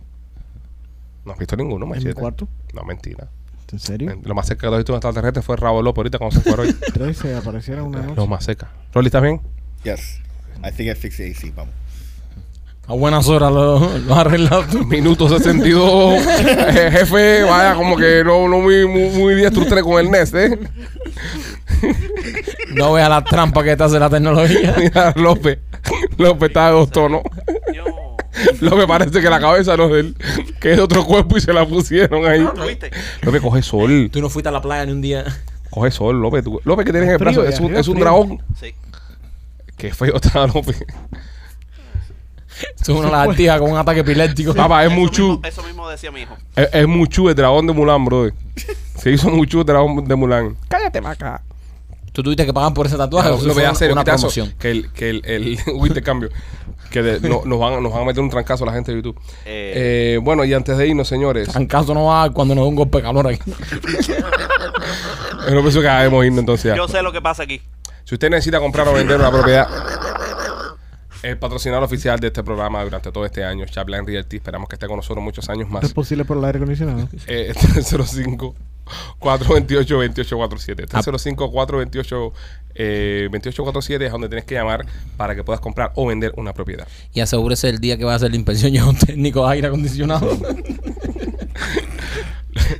No has visto ninguno, ¿En mi machete. cuarto? No, mentira. ¿En serio? Lo más cerca que tú has visto un extraterrestre fue Rabo López ahorita cuando se fue hoy. Tres se aparecieron una noche. Lo más cerca. Rolly, ¿estás bien? Yes. I think I fixed the AC. Vamos. A buenas horas lo, lo has arreglado tú. Minuto 62. Eh, jefe, vaya, como que no, no muy, muy, muy diestro usted con el NES, ¿eh? No veas la trampa que te hace la tecnología. Mira, López. López está de dos tonos. López parece que la cabeza no es de él, que es de otro cuerpo y se la pusieron ahí. ¿Lo viste? López, coge sol. Tú no fuiste a la playa ni un día. Coge sol, López. tú- López, que tienes en el brazo? Es un, es un dragón. Sí. Qué feo está López. Eso es una lagartija con un ataque epiléptico. Papá, es Eso Muchu. mismo, eso mismo decía mi hijo. Es, es Muchu, el dragón de Mulan, brother. Se hizo Muchu, el dragón de Mulan. Cállate, maca. Tú tuviste que pagar por ese tatuaje. No, o eso lo voy a hacer, una promoción. Que el, que el, el intercambio. Que de- no- nos, van, nos van a meter un trancazo la gente de YouTube. Eh, Eh, bueno, y antes de irnos, señores, En caso no va a cuando nos da un golpe de calor aquí. yo no pienso que debemos irnos entonces. ya. yo sé lo que pasa aquí. Si usted necesita comprar o vender una propiedad, el patrocinador oficial de este programa durante todo este año, Chapline Realty. Esperamos que esté con nosotros muchos años más. ¿Es posible por el aire acondicionado? Eh, 305 428 2847 305 428 eh, 2847 es donde tienes que llamar para que puedas comprar o vender una propiedad. Y asegúrese el día que va a hacer la inspección ya un técnico de aire acondicionado.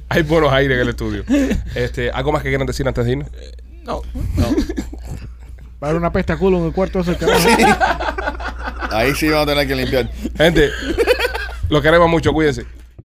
Hay buenos aires en el estudio. Este, ¿Algo más que quieran decir antes de irnos? no, no. Va a haber una pesta a culo en el cuarto ese carajo. Ahí sí vamos a tener que limpiar. Gente, lo queremos mucho, cuídense.